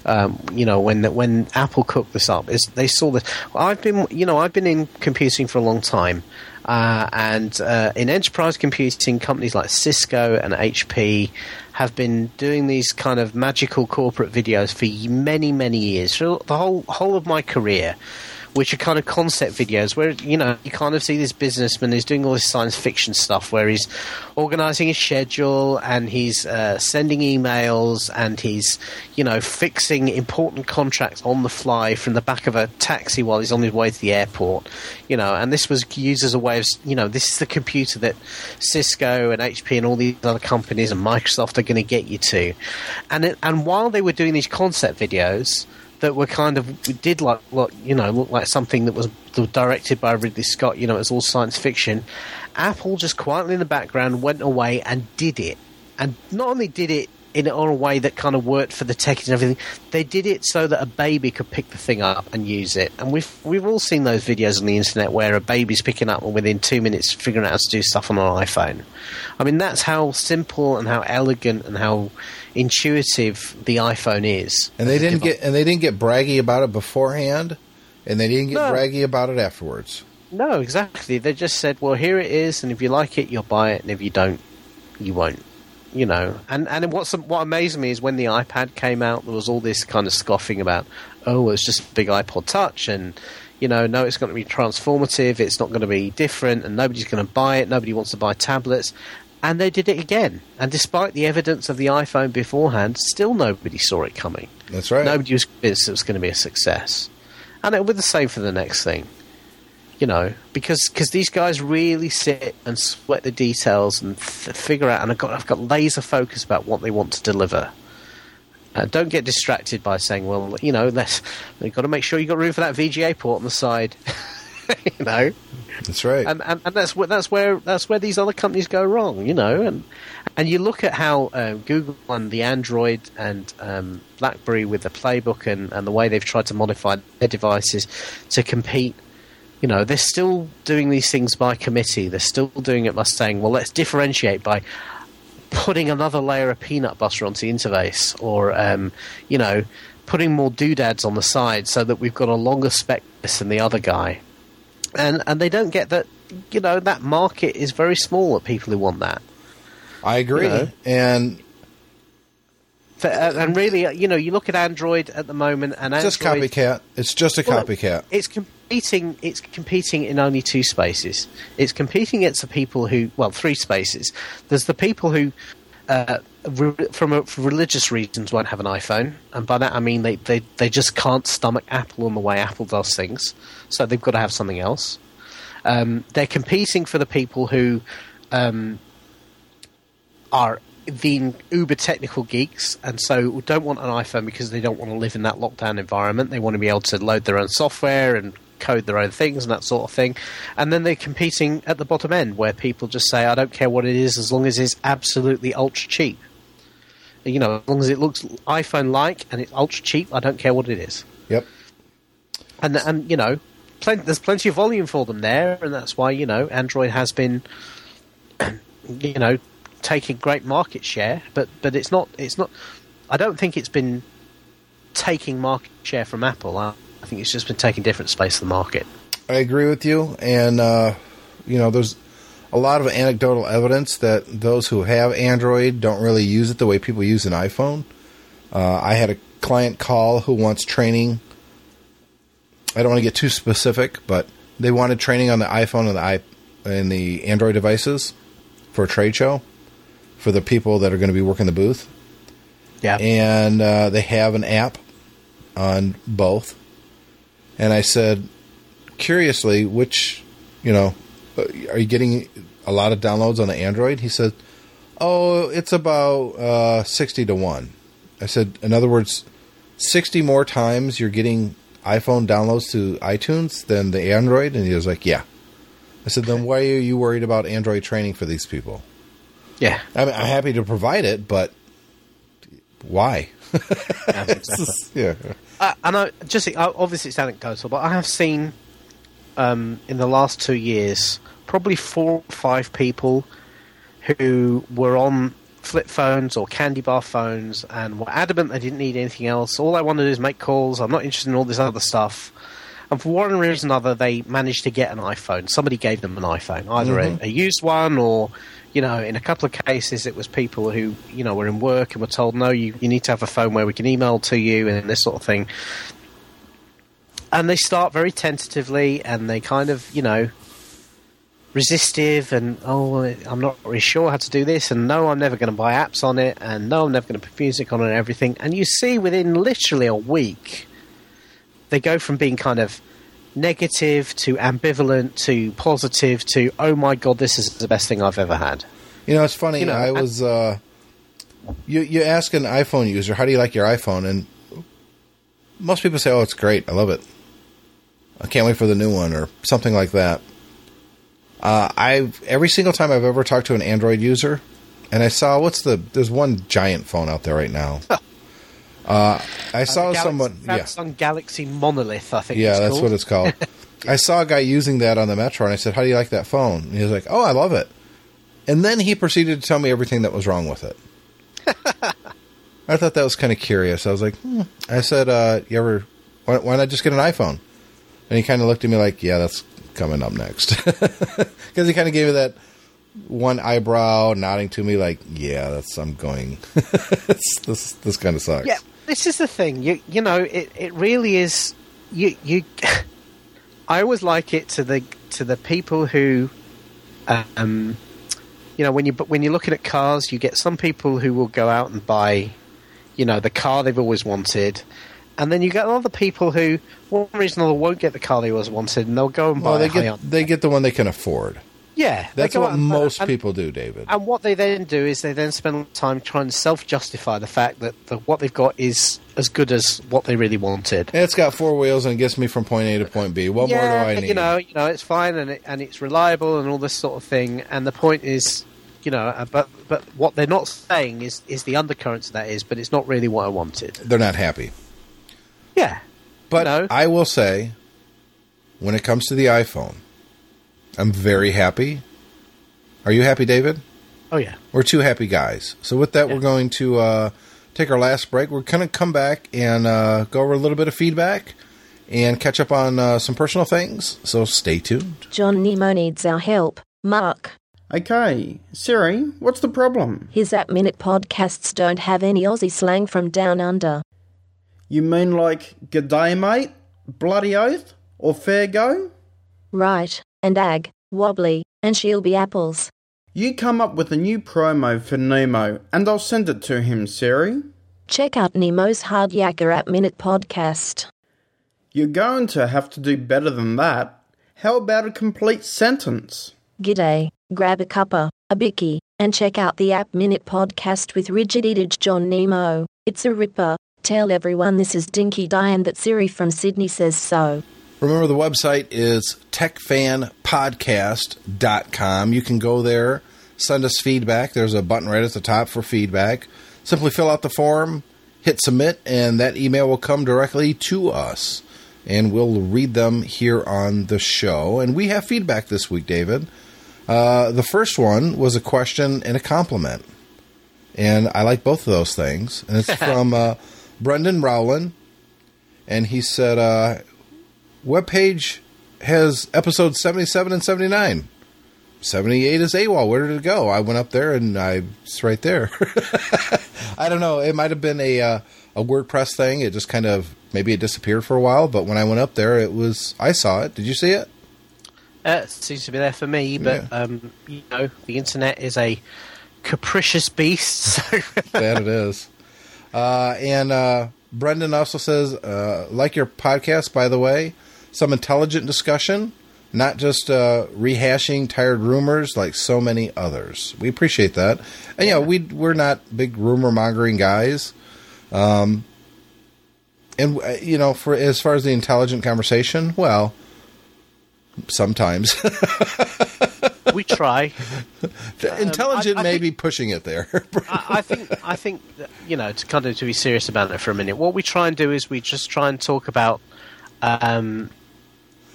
Um, you know, when when Apple cooked this up, is they saw this. I've been, you know, I've been in computing for a long time, uh, and uh, in enterprise computing, companies like Cisco and HP have been doing these kind of magical corporate videos for many, many years, for the whole whole of my career which are kind of concept videos where you know you kind of see this businessman who's doing all this science fiction stuff where he's organizing his schedule and he's uh, sending emails and he's you know fixing important contracts on the fly from the back of a taxi while he's on his way to the airport you know. And this was used as a way of you know this is the computer that Cisco and HP and all these other companies and Microsoft are going to get you to. And and while they were doing these concept videos that were kind of did like look you know look like something that was directed by Ridley Scott. You know, it was all science fiction. Apple just quietly in the background went away and did it, and not only did it in on a way that kind of worked for the techies and everything, they did it so that a baby could pick the thing up and use it. And we've we've all seen those videos on the internet where a baby's picking up and within two minutes figuring out how to do stuff on an iPhone. I mean, that's how simple and how elegant and how intuitive the iPhone is. And they didn't get and they didn't get braggy about it beforehand, and they didn't get No. braggy about it afterwards. No, exactly. They just said, "Well, here it is, and if you like it, you'll buy it, and if you don't, you won't." You know, and and what's what amazed me is when the iPad came out, there was all this kind of scoffing about, "Oh, it's just a big iPod Touch," and you know, no, it's going to be transformative. It's not going to be different, and nobody's going to buy it. Nobody wants to buy tablets. And they did it again. And despite the evidence of the iPhone beforehand, still nobody saw it coming. That's right. Nobody was convinced it was going to be a success. And it will be the same for the next thing. You know, because cause these guys really sit and sweat the details and f- figure out, and I've got, I've got laser focus about what they want to deliver. Uh, don't get distracted by saying, well, you know, let's, you've got to make sure you've got room for that VGA port on the side. you know, That's right. and, and, and that's where that's where that's where these other companies go wrong, you know. And and you look at how um, Google and the Android and um, BlackBerry with the Playbook and, and the way they've tried to modify their devices to compete. You know, they're still doing these things by committee. They're still doing it by saying, "Well, let's differentiate by putting another layer of peanut butter onto the interface, or um, you know, putting more doodads on the side so that we've got a longer spec than the other guy." And and they don't get that you know that market is very small of people who want that I agree. you know. And uh, and really uh, you know you look at android at the moment and it's just copycat. It's just a Well, copycat. it's competing it's competing in only two spaces it's competing against the people who well three spaces there's the people who uh, re- from a, for religious reasons won't have an iphone. And by that i mean they, they, they just can't stomach apple in the way apple does things. So they've got to have something else. Um, they're competing for the people who um, are the uber technical geeks and so don't want an iPhone because they don't want to live in that lockdown environment. They want to be able to load their own software and code their own things and that sort of thing. And then they're competing at the bottom end where people just say, I don't care what it is as long as it's absolutely ultra cheap. You know, as long as it looks iPhone like and it's ultra cheap, I don't care what it is. Yep. And, and you know, plen- there's plenty of volume for them there, and that's why, you know, Android has been, you know, taking great market share, but but it's not it's not. I don't think it's been taking market share from Apple. I, I think it's just been taking different space of the market. I agree with you, and uh, you know, there's a lot of anecdotal evidence that those who have Android don't really use it the way people use an iPhone. Uh, I had a client call who wants training. I don't want to get too specific, but they wanted training on the iPhone and the i and the Android devices for a trade show for the people that are going to be working the booth Yeah, and uh, they have an app on both. And I said, curiously, which, you know, are you getting a lot of downloads on the Android? He said, oh, it's about uh, 60 to 1. I said, in other words, 60 more times you're getting iPhone downloads to iTunes than the Android? And he was like, yeah. I said, then why are you worried about Android training for these people? yeah. I mean, I'm happy to provide it, but why? Yeah. Uh, and I just obviously it's anecdotal, but I have seen um, in the last two years probably four or five people who were on flip phones or candy bar phones and were adamant they didn't need anything else. All I want to do is make calls. I'm not interested in all this other stuff. And for one reason or another, they managed to get an iPhone. Somebody gave them an iPhone, either a, a used one or, you know, in a couple of cases, it was people who, you know, were in work and were told, no, you, you need to have a phone where we can email to you and this sort of thing. And they start very tentatively and they kind of, you know, resistive and, oh, I'm not really sure how to do this and no, I'm never going to buy apps on it and no, I'm never going to put music on it and everything. And you see within literally a week, they go from being kind of negative to ambivalent to positive to oh my god this is the best thing i've ever had You know, it's funny. You know, I I- was. Uh, you you ask an iPhone user, how do you like your iPhone? And most people say, "Oh, it's great. I love it. I can't wait for the new one," or something like that. Uh, I've every single time I've ever talked to an Android user, and I saw what's the there's one giant phone out there right now. Uh, I saw Galaxy, someone. Yeah, samsung galaxy monolith i think yeah, that's called. what it's called. I saw a guy using that on the Metro, and I said, "How do you like that phone?" And he was like, "Oh, I love it." And then he proceeded to tell me everything that was wrong with it. I thought that was kind of curious. I was like, hmm. I said, uh, "You ever? Why, why not just get an iPhone?" And he kind of looked at me like, "Yeah, that's coming up next," because he kind of gave me that one eyebrow, nodding to me like, "Yeah, that's I'm going." this this, this kind of sucks. yeah this is the thing. You you know it, it really is you you i always like it to the to the people who um you know when you when you're looking at cars you get some people who will go out and buy you know the car they've always wanted. And then you get other people who for one reason or another won't get the car they always wanted and they'll go and buy Well, they get they get the one they can afford. Yeah, Yeah, That's what and- most and- people do, David. And what they then do is they then spend time trying to self-justify the fact that the, what they've got is as good as what they really wanted. It's got four wheels and it gets me from point A to point B. What more do I need? you know, you know, it's fine and it, and it's reliable and all this sort of thing. And the point is, you know, uh, but but what they're not saying is is the undercurrents of that is, but it's not really what I wanted. They're not happy. Yeah, But No. I will say, when it comes to the iPhone, I'm very happy. Are you happy, David? oh yeah, We're two happy guys. So with that, Yeah. we're going to uh, take our last break. We're going to come back and uh, go over a little bit of feedback and catch up on uh, some personal things. So stay tuned. John Nemo needs our help. Mark, Okay, Siri, what's the problem? his app minute podcasts don't have any Aussie slang from down under. You mean like g'day mate, bloody oath, or fair go? Right, and ag, wobbly, and she'll be apples. You come up with a new promo for Nemo, and I'll send it to him, Siri. Check out Nemo's Hard Yakker app minute podcast. You're going to have to do better than that. How about a complete sentence? G'day, grab a cuppa, a bicky, and check out the App Minute podcast with Rigid Eatage John Nemo. It's a ripper. Tell everyone this is Dinky Diane that Siri from Sydney says so. Remember, the website is techfanpodcast.com. You can go there, send us feedback. There's a button right at the top for feedback. Simply fill out the form, hit submit, and that email will come directly to us. And we'll read them here on the show. And we have feedback this week, David. Uh, the first one was a question and a compliment. And I like both of those things. And it's from uh, Brendan Rowland. And he said, uh, webpage has episodes 77 and 79. 78 is AWOL. Where did it go? I went up there and I it's right there. I don't know. It might have been a uh, a WordPress thing. It just kind of maybe it disappeared for a while, but when I went up there it was I saw it. Did you see it? uh, it seems to be there for me. But Yeah. um, you know, the internet is a capricious beast. So that it is. Uh, and uh, Brendan also says, uh, like your podcast, by the way, some intelligent discussion, not just uh, rehashing tired rumors like so many others. We appreciate that. And yeah, we we're not big rumor mongering guys. Um, and uh, you know, for as far as the intelligent conversation, well, sometimes we try. intelligent I- I may think- be pushing it there. I, I think I think that, you know to kind of to be serious about it for a minute. What we try and do is we just try and talk about um,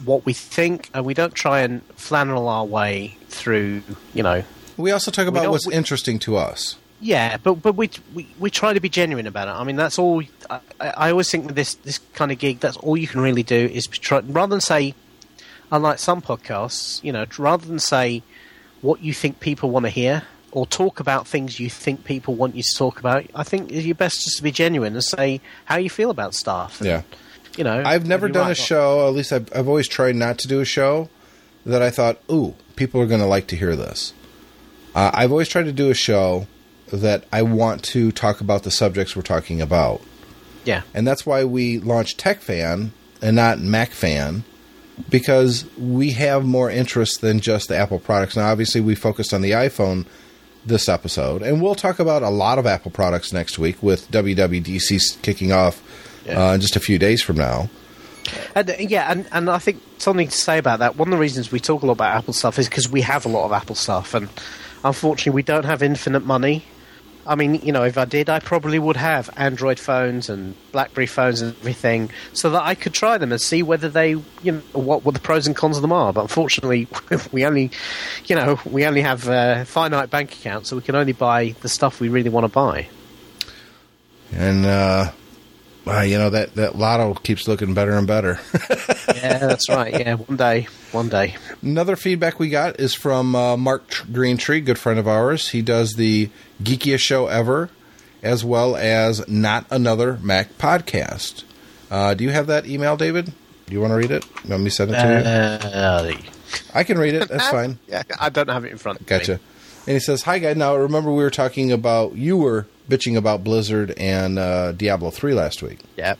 what we think, and we don't try and flannel our way through. You know, we also talk about what's we- interesting to us. yeah, but but we we, we try to be genuine about it. I mean, that's all. I, I always think with this this kind of gig, that's all you can really do is try rather than say, unlike some podcasts, you know, rather than say what you think people want to hear or talk about things you think people want you to talk about. I think you're best just to be genuine and say how you feel about stuff. And, Yeah. You know, I've never done a show, at least I've, I've always tried not to do a show that I thought, ooh, people are going to like to hear this. Uh, I've always tried to do a show that I want to talk about the subjects we're talking about. Yeah, And that's why we launched Tech Fan and not Mac Fan because we have more interest than just the Apple products. Now, obviously, we focused on the iPhone this episode, and we'll talk about a lot of Apple products next week with WWDC kicking off uh, just a few days from now. And, uh, yeah, and, and I think something to say about that. One of the reasons we talk a lot about Apple stuff is because we have a lot of Apple stuff, and unfortunately, we don't have infinite money. I mean, you know, if I did, I probably would have Android phones and BlackBerry phones and everything, so that I could try them and see whether they, you know, what, what the pros and cons of them are. But unfortunately, we only, you know, we only have a finite bank account, so we can only buy the stuff we really want to buy. And, uh, uh, you know, that, that lotto keeps looking better and better. yeah, that's right. Yeah, one day, one day. Another feedback we got is from uh, Mark Greentree, good friend of ours. He does the geekiest show ever, as well as Not Another Mac podcast. Uh, do you have that email, David? Do you want to read it? You want me to send it to Uh, you? I can read it. That's fine. yeah, I don't have it in front of me. And he says, "Hi guy. Now remember we were talking about you were bitching about Blizzard and uh, Diablo three last week, Yeah.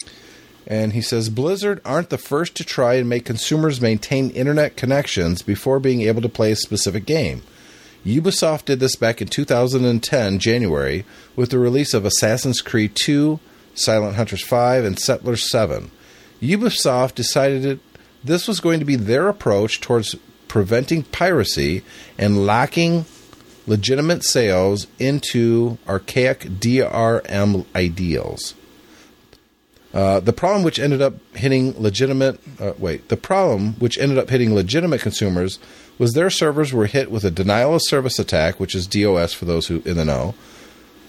And he says Blizzard aren't the first to try and make consumers maintain internet connections before being able to play a specific game. Ubisoft did this back in 2010 January with the release of Assassin's Creed 2, Silent Hunters 5, and Settlers 7. Ubisoft decided that this was going to be their approach towards preventing piracy and locking legitimate sales into archaic DRM ideals. Uh, the problem which ended up hitting legitimate uh, wait the problem which ended up hitting legitimate consumers was their servers were hit with a denial of service attack which is DOS for those who in the know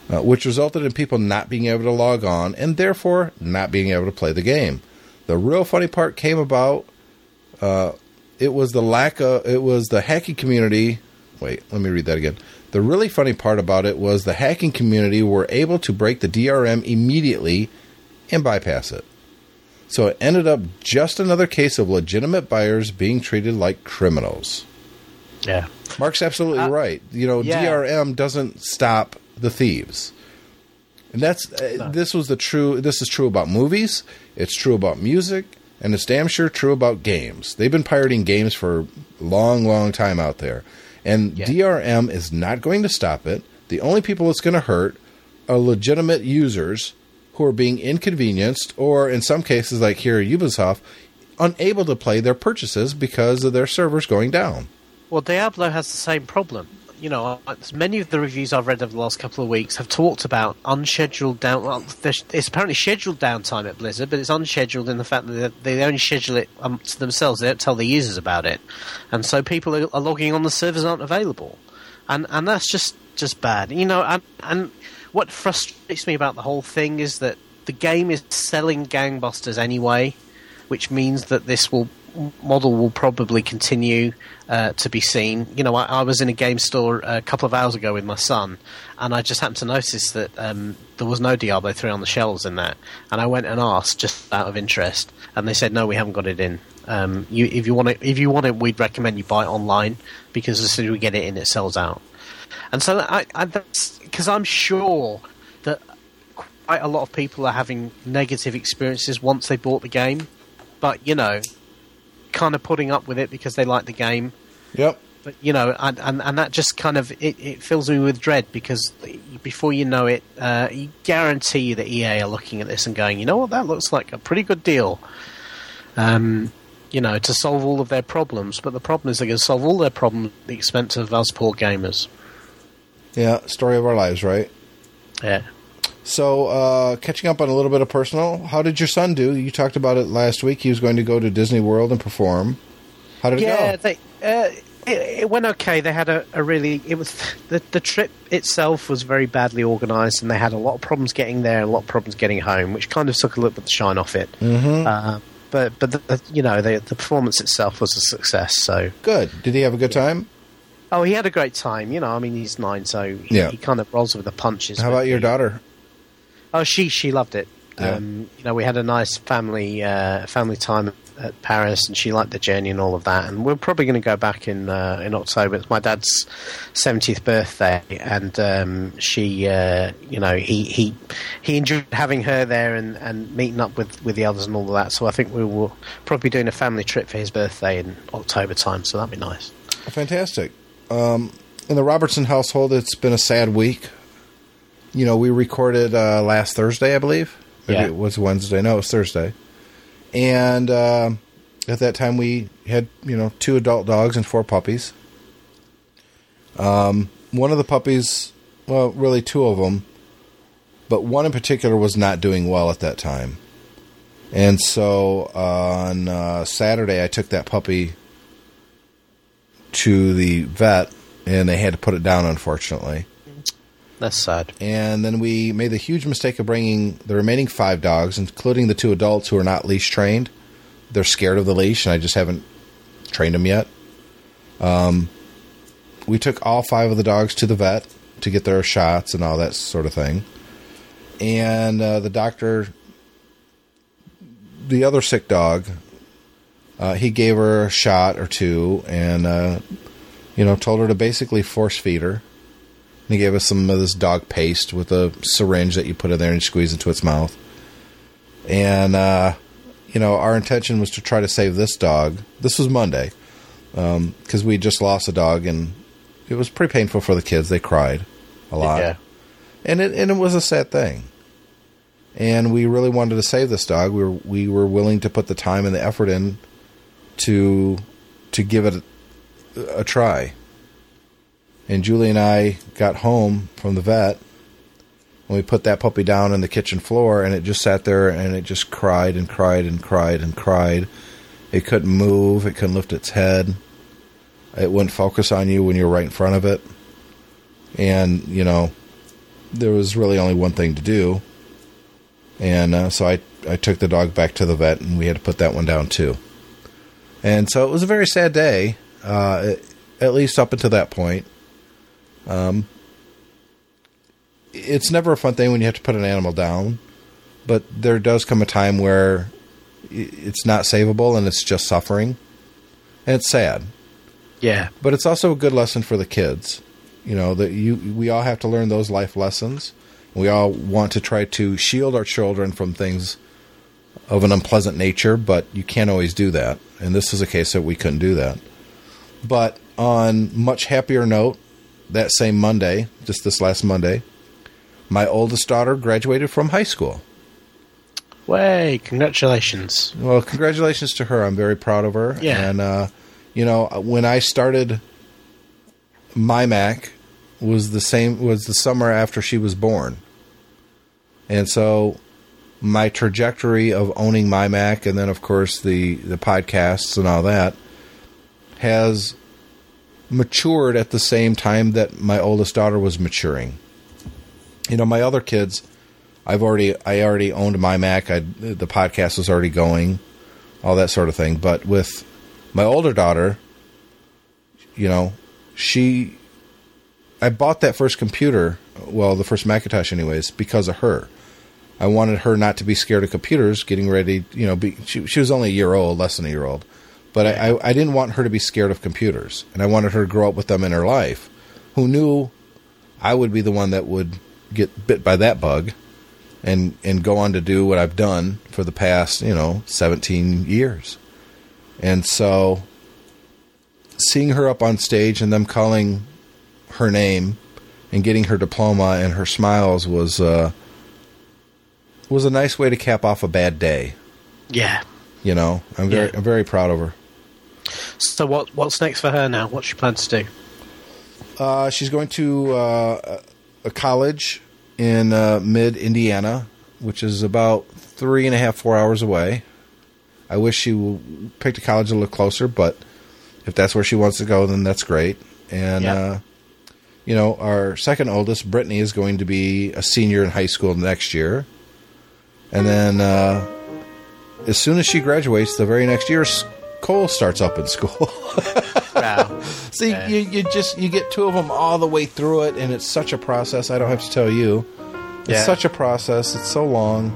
uh, which resulted in people not being able to log on and therefore not being able to play the game the real funny part came about uh, it was the lack of it was the hacking community wait let me read that again the really funny part about it was the hacking community were able to break the DRM immediately and bypass it. So it ended up just another case of legitimate buyers being treated like criminals. Yeah. Mark's absolutely Uh, right. You know, yeah. DRM doesn't stop the thieves. And that's uh, this was the true this is true about movies, it's true about music, and it's damn sure true about games. They've been pirating games for a long long time out there. And Yeah. DRM is not going to stop it. The only people it's going to hurt are legitimate users who are being inconvenienced or in some cases like here at Ubisoft unable to play their purchases because of their servers going down. Well, Diablo has the same problem. You know, many of the reviews I've read over the last couple of weeks have talked about unscheduled down. Well, it's apparently scheduled downtime at Blizzard, but it's unscheduled in the fact that they only schedule it um, to themselves. They don't tell the users about it, and so people are, are logging on. The servers aren't available, and and that's just just bad. You know, and and what frustrates me about the whole thing is that the game is selling gangbusters anyway, which means that this will model will probably continue uh, to be seen. You know, I, I was in a game store a couple of hours ago with my son, and I just happened to notice that um, there was no Diablo 3 on the shelves in that. And I went and asked just out of interest, and they said, no, we haven't got it in. Um, you, if you want it, if you want it, we'd recommend you buy it online because as soon as we get it in, it sells out. And so I, I that's because I'm sure that quite a lot of people are having negative experiences once they bought the game, but you know, kind of putting up with it because they like the game. Yep. But you know, and, and, and that just kind of it, it fills me with dread because before you know it, uh, you guarantee that EA are looking at this and going, you know what, that looks like a pretty good deal. Um, you know, to solve all of their problems, but the problem is they're going to solve all their problems at the expense of us poor gamers. Yeah, story of our lives, right? Yeah. So, uh, catching up on a little bit of personal, how did your son do? You talked about it last week. He was going to go to Disney World and perform. How did it go? they, uh, it, it went okay. They had a, a really it was the the trip itself was very badly organised, and they had a lot of problems getting there, and a lot of problems getting home, which kind of took a little bit of the shine off it. Mm-hmm. Uh, but but the, the, you know the the performance itself was a success. So Good. Did he have a good time? oh, he had a great time. You know, I mean, he's nine, so he, Yeah. he kind of rolls with the punches. How about your daughter? Oh, she she loved it. Yeah. Um, you know, we had a nice family uh, family time at Paris, and she liked the journey and all of that. And we're probably going to go back in uh, in October. It's my dad's seventieth birthday, and um, she, uh, you know, he, he he enjoyed having her there and, and meeting up with, with the others and all of that. So I think we will probably be doing a family trip for his birthday in October time. So that'd be nice. Fantastic. Um, in the Robertson household, it's been a sad week. You know, we recorded uh, last Thursday, I believe. Maybe Yeah. it was Wednesday. No, it was Thursday. And uh, at that time, we had you know two adult dogs and four puppies. Um, one of the puppies, well, really two of them, but one in particular was not doing well at that time. And so on uh, Saturday, I took that puppy to the vet, and they had to put it down, unfortunately. That's sad. And then we made the huge mistake of bringing the remaining five dogs, including the two adults who are not leash trained. They're scared of the leash, and I just haven't trained them yet. Um, we took all five of the dogs to the vet to get their shots and all that sort of thing. And uh, the doctor, the other sick dog, uh, he gave her a shot or two, and uh, you know, told her to basically force feed her. And he gave us some of this dog paste with a syringe that you put in there and squeeze into its mouth. And uh, you know, our intention was to try to save this dog. This was Monday because we just lost a dog, and it was pretty painful for the kids. They cried a lot, Yeah. and it and it was a sad thing. And we really wanted to save this dog. We were we were willing to put the time and the effort in to to give it a, a try. And Julie and I got home from the vet, and we put that puppy down on the kitchen floor, and it just sat there and it just cried and cried and cried and cried. It couldn't move. It couldn't lift its head. It wouldn't focus on you when you were right in front of it. And you know, there was really only one thing to do. And uh, so I I took the dog back to the vet, and we had to put that one down too. And so it was a very sad day, uh, at least up until that point. Um, it's never a fun thing when you have to put an animal down, but there does come a time where it's not savable and it's just suffering, and it's sad. Yeah. But it's also a good lesson for the kids. You know that you we all have to learn those life lessons. We all want to try to shield our children from things of an unpleasant nature, but you can't always do that. And this is a case that we couldn't do that. But on much happier note, that same Monday, just this last Monday, my oldest daughter graduated from high school. Way, congratulations. Well, congratulations to her. I'm very proud of her. Yeah. And uh, you know, when I started my Mac was the same was the summer after she was born. And so my trajectory of owning my Mac and then of course the the podcasts and all that has matured at the same time that my oldest daughter was maturing. You know, my other kids I've already I already owned my Mac. I the podcast was already going, all that sort of thing. But with my older daughter, you know, she I bought that first computer, well, the first Macintosh anyways, because of her. I wanted her not to be scared of computers, getting ready, you know, be, she, she was only a year old, less than a year old. But I, I, I didn't want her to be scared of computers. And I wanted her to grow up with them in her life. Who knew I would be the one that would get bit by that bug and and go on to do what I've done for the past, you know, 17 years. And so seeing her up on stage and them calling her name and getting her diploma and her smiles was uh was a nice way to cap off a bad day, Yeah. You know. I'm very Yeah. I'm very proud of her. So what what's next for her now? What's she plan to do? Uh, she's going to uh, a college in uh, mid Indiana, which is about three and a half, four hours away. I wish she picked a college a little closer, but if that's where she wants to go, then that's great. And, Yeah. uh, you know, our second oldest, Brittany, is going to be a senior in high school next year. And then uh, as soon as she graduates, the very next year, S- Cole starts up in school. Wow. See, Yeah. you, you just you get two of them all the way through it, and it's such a process. I don't have to tell you, it's Yeah. such a process. It's so long,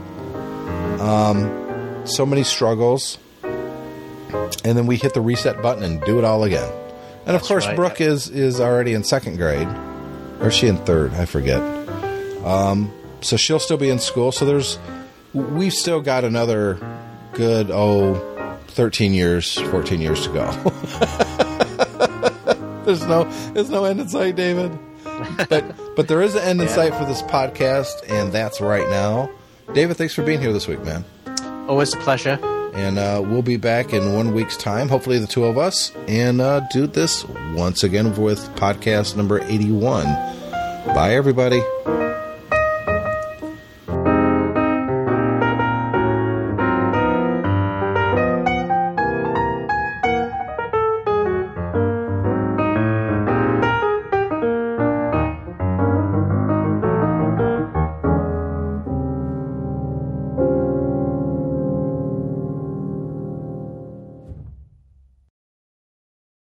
um, so many struggles, and then we hit the reset button and do it all again. And of course, right. Brooke is is already in second grade, or is she in third? I forget. Um, so she'll still be in school. So there's we've still got another good oh 13 years 14 years to go. There's no there's no end in sight david. But but there is an end in Yeah. sight for this podcast and that's right now. David thanks for being here this week man. Always a pleasure. and uh, we'll be back in one week's time hopefully the two of us and uh, do this once again with podcast number 81 bye everybody